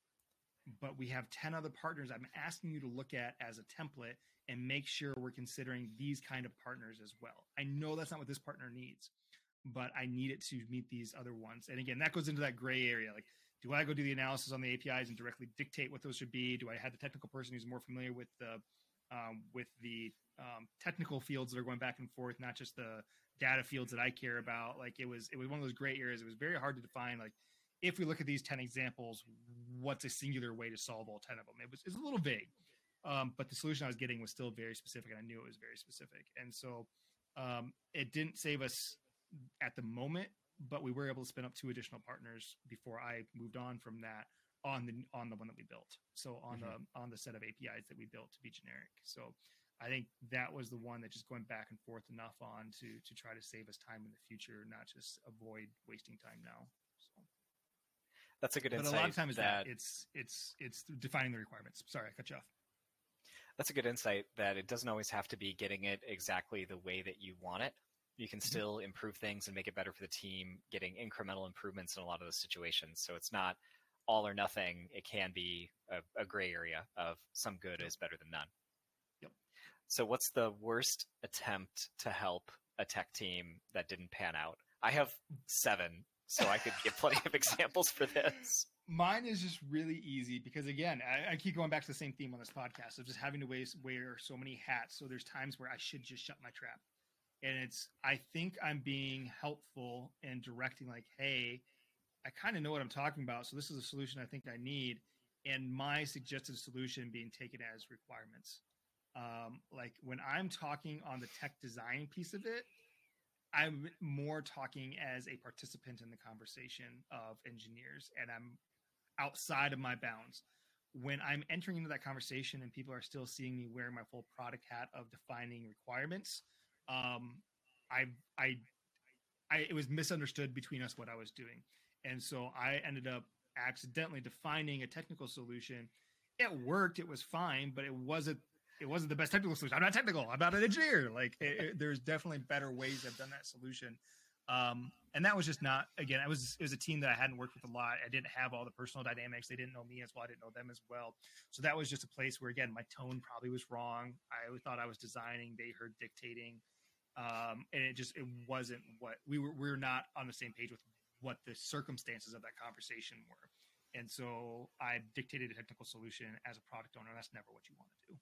but we have 10 other partners I'm asking you to look at as a template and make sure we're considering these kind of partners as well. I know that's not what this partner needs, but I need it to meet these other ones. And again, that goes into that gray area. Like, do I go do the analysis on the APIs and directly dictate what those should be? Do I have the technical person who's more familiar with the um, with the um, technical fields that are going back and forth, not just the data fields that I care about? Like, it was it was one of those gray areas. It was very hard to define. Like, if we look at these 10 examples, what's a singular way to solve all 10 of them? It was, it was a little vague, um, but the solution I was getting was still very specific, and I knew it was very specific. And so um, it didn't save us at the moment, but we were able to spin up two additional partners before I moved on from that on the on the one that we built. So on mm-hmm. the on the set of APIs that we built to be generic. So I think that was the one that just going back and forth enough on to to try to save us time in the future, not just avoid wasting time now. So that's a good insight. But a lot of times that, that it's it's it's defining the requirements. Sorry, I cut you off. That's a good insight that it doesn't always have to be getting it exactly the way that you want it. You can mm-hmm. still improve things and make it better for the team, getting incremental improvements in a lot of the situations. So it's not all or nothing. It can be a, a gray area of some good yep. is better than none. Yep. So what's the worst attempt to help a tech team that didn't pan out? I have seven, so I could give plenty of examples for this. Mine is just really easy because again, I, I, keep going back to the same theme on this podcast of just having to wear, wear so many hats. So there's times where I should just shut my trap, and it's I think I'm being helpful and directing like, hey, I kind of know what I'm talking about. So this is a solution I think I need, and my suggested solution being taken as requirements. Um, like when I'm talking on the tech design piece of it, I'm more talking as a participant in the conversation of engineers, and I'm outside of my bounds. When I'm entering into that conversation and people are still seeing me wearing my full product hat of defining requirements, um, I, I, I, it was misunderstood between us what I was doing, and so I ended up accidentally defining a technical solution. It worked; it was fine, but it wasn't. It wasn't the best technical solution. I'm not technical. I'm not an engineer. Like, it, it, there's definitely better ways I've done that solution um, and that was just not again. I was it was a team that I hadn't worked with a lot. I didn't have all the personal dynamics. They didn't know me as well. I didn't know them as well. So that was just a place where again my tone probably was wrong. I thought I was designing. They heard dictating, um, and it just it wasn't what we were. We were not on the same page with what the circumstances of that conversation were. And so I dictated a technical solution as a product owner. That's never what you want to do.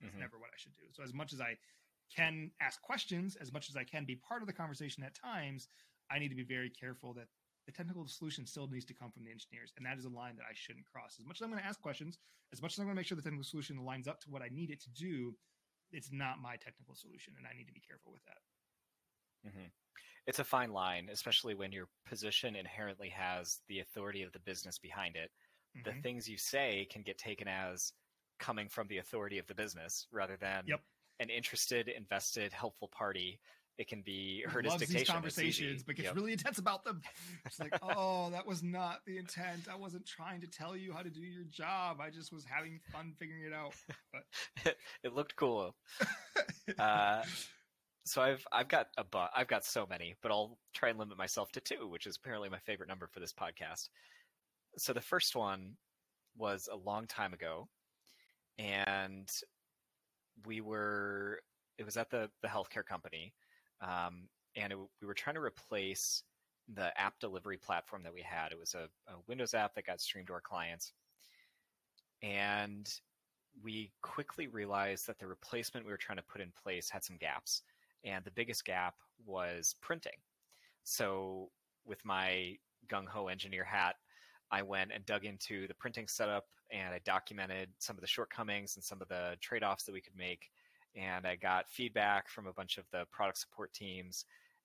That's mm-hmm. never what I should do. So as much as I can ask questions as much as I can be part of the conversation at times, I need to be very careful that the technical solution still needs to come from the engineers. And that is a line that I shouldn't cross. As much as I'm going to ask questions, as much as I'm going to make sure the technical solution lines up to what I need it to do, it's not my technical solution. And I need to be careful with that. Mm-hmm. It's a fine line, especially when your position inherently has the authority of the business behind it. Mm-hmm. The things you say can get taken as coming from the authority of the business rather than yep an interested, invested, helpful party. It can be heard as dictation. These conversations, but gets yep. really intense about them. It's like, oh, that was not the intent. I wasn't trying to tell you how to do your job. I just was having fun figuring it out. But it looked cool. uh, so I've I've got a bu- I've got so many, but I'll try and limit myself to two, which is apparently my favorite number for this podcast. So the first one was a long time ago, and we were it was at the the healthcare company, um, and it, we were trying to replace the app delivery platform that we had. It was a, a Windows app that got streamed to our clients, and we quickly realized that the replacement we were trying to put in place had some gaps, and the biggest gap was printing. So, with my gung ho engineer hat, I went and dug into the printing setup and I documented some of the shortcomings and some of the trade offs that we could make. And I got feedback from a bunch of the product support teams.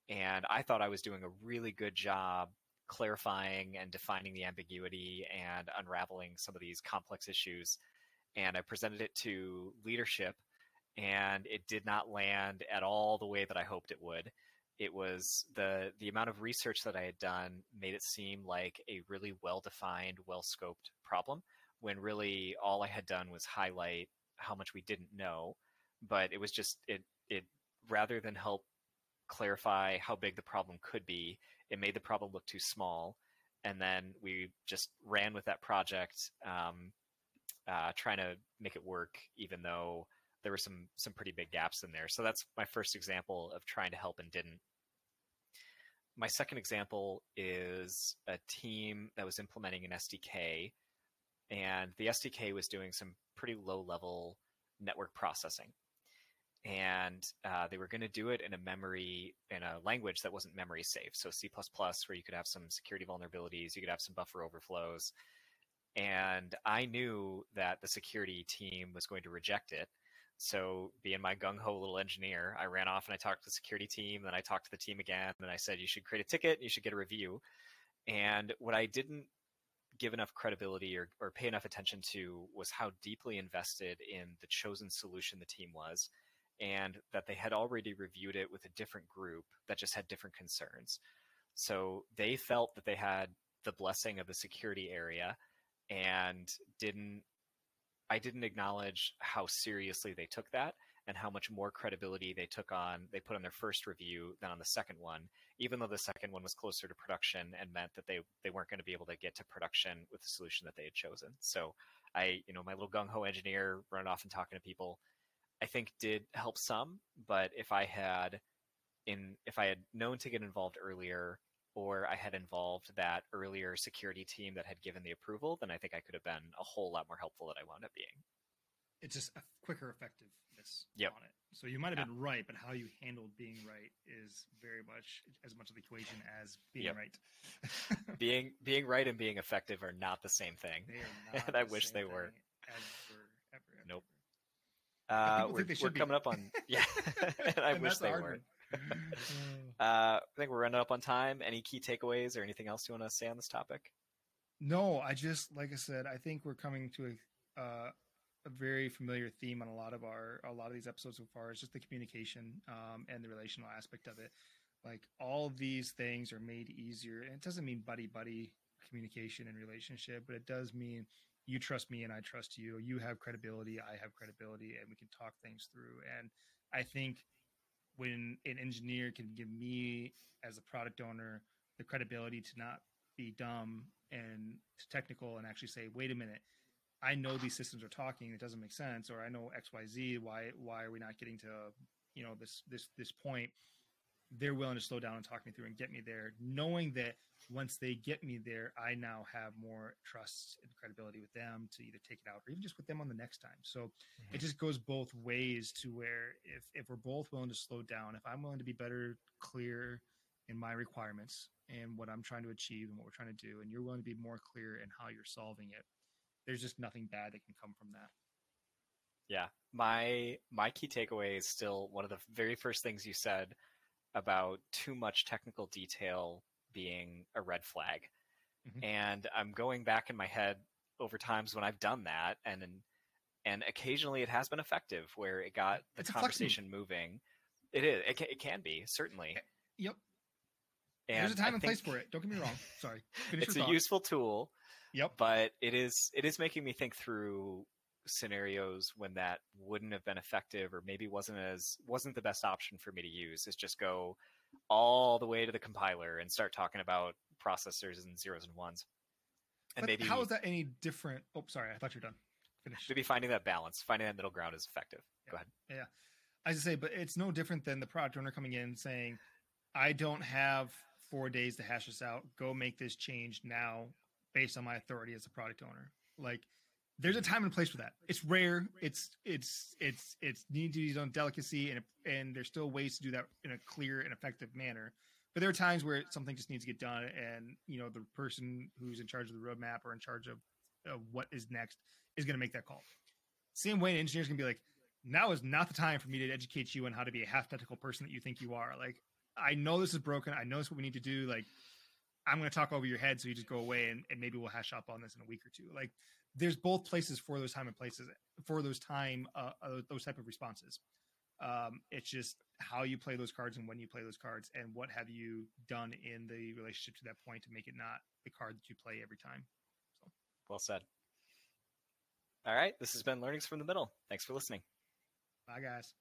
And I thought I was doing a really good job clarifying and defining the ambiguity and unraveling some of these complex issues. And I presented it to leadership, and it did not land at all the way that I hoped it would it was the the amount of research that I had done made it seem like a really well defined, well scoped problem, when really all I had done was highlight how much we didn't know. But it was just it it rather than help clarify how big the problem could be, it made the problem look too small. And then we just ran with that project, um, uh, trying to make it work, even though there were some some pretty big gaps in there. So that's my first example of trying to help and didn't. My second example is a team that was implementing an SDK, and the SDK was doing some pretty low level network processing. and uh, they were going to do it in a memory in a language that wasn't memory safe. So c++ where you could have some security vulnerabilities you could have some buffer overflows. And i knew that the security team was going to reject it. So being my gung-ho little engineer i ran off and i talked to the security team then i talked to the team again and i said you should create a ticket you should get a review. And what i didn't give enough credibility or, or pay enough attention to was how deeply invested in the chosen solution the team was and that they had already reviewed it with a different group that just had different concerns. So they felt that they had the blessing of the security area and didn't I didn't acknowledge how seriously they took that and how much more credibility they took on they put on their first review than on the second one even though the second one was closer to production and meant that they they weren't going to be able to get to production with the solution that they had chosen so i you know my little gung-ho engineer running off and talking to people I think did help some. But if I had in if I had known to get involved earlier, or I had involved that earlier security team that had given the approval, then I think I could have been a whole lot more helpful than I wound up being. It's just a quicker effectiveness yep. on it. So you might have yeah. been right, but how you handled being right is very much as much of the equation as being yep. right. being being right and being effective are not the same thing. and I wish they were. Ever, ever, ever, nope. Uh, we're, we're coming up on yeah, and I and wish they weren't. uh, I think we're running up on time. Any key takeaways or anything else you want to say on this topic? No, I just like I said, I think we're coming to a uh, a very familiar theme on a lot of our a lot of these episodes so far. Is just the communication um, and the relational aspect of it. Like all these things are made easier, and it doesn't mean buddy buddy communication and relationship, but it does mean you trust me and I trust you. You have credibility, I have credibility, and we can talk things through. And I think when an engineer can give me as a product owner the credibility to not be dumb and technical and actually say, wait a minute, I know these systems are talking, it doesn't make sense, or I know XYZ, why why are we not getting to you know this this this point? they're willing to slow down and talk me through and get me there, knowing that once they get me there, I now have more trust and credibility with them to either take it out or even just with them on the next time. So mm-hmm. it just goes both ways to where if if we're both willing to slow down, if I'm willing to be better, clear in my requirements and what I'm trying to achieve and what we're trying to do, and you're willing to be more clear in how you're solving it, there's just nothing bad that can come from that. Yeah. My my key takeaway is still one of the very first things you said about too much technical detail being a red flag. Mm-hmm. And I'm going back in my head over times when I've done that and and occasionally it has been effective where it got the it's conversation moving. It is. It can, it can be certainly. Yep. And There's a time I and place for it. Don't get me wrong. Sorry. Finish it's a thought. useful tool. Yep. But it is it is making me think through scenarios when that wouldn't have been effective or maybe wasn't as wasn't the best option for me to use is just go all the way to the compiler and start talking about processors and zeros and ones and but maybe how is that any different oh sorry i thought you were done finish maybe finding that balance finding that middle ground is effective yeah. go ahead yeah i just say but it's no different than the product owner coming in saying i don't have four days to hash this out go make this change now based on my authority as a product owner like there's a time and place for that. It's rare. It's it's it's it's need to use on delicacy, and and there's still ways to do that in a clear and effective manner. But there are times where something just needs to get done, and you know the person who's in charge of the roadmap or in charge of, of what is next is going to make that call. Same way, an engineer's going to be like, now is not the time for me to educate you on how to be a half technical person that you think you are. Like, I know this is broken. I know this is what we need to do. Like, I'm going to talk over your head, so you just go away, and, and maybe we'll hash up on this in a week or two. Like, there's both places for those time and places for those time uh, uh, those type of responses. Um, it's just how you play those cards and when you play those cards, and what have you done in the relationship to that point to make it not the card that you play every time. So. Well said. All right, this has been Learnings from the Middle. Thanks for listening. Bye, guys.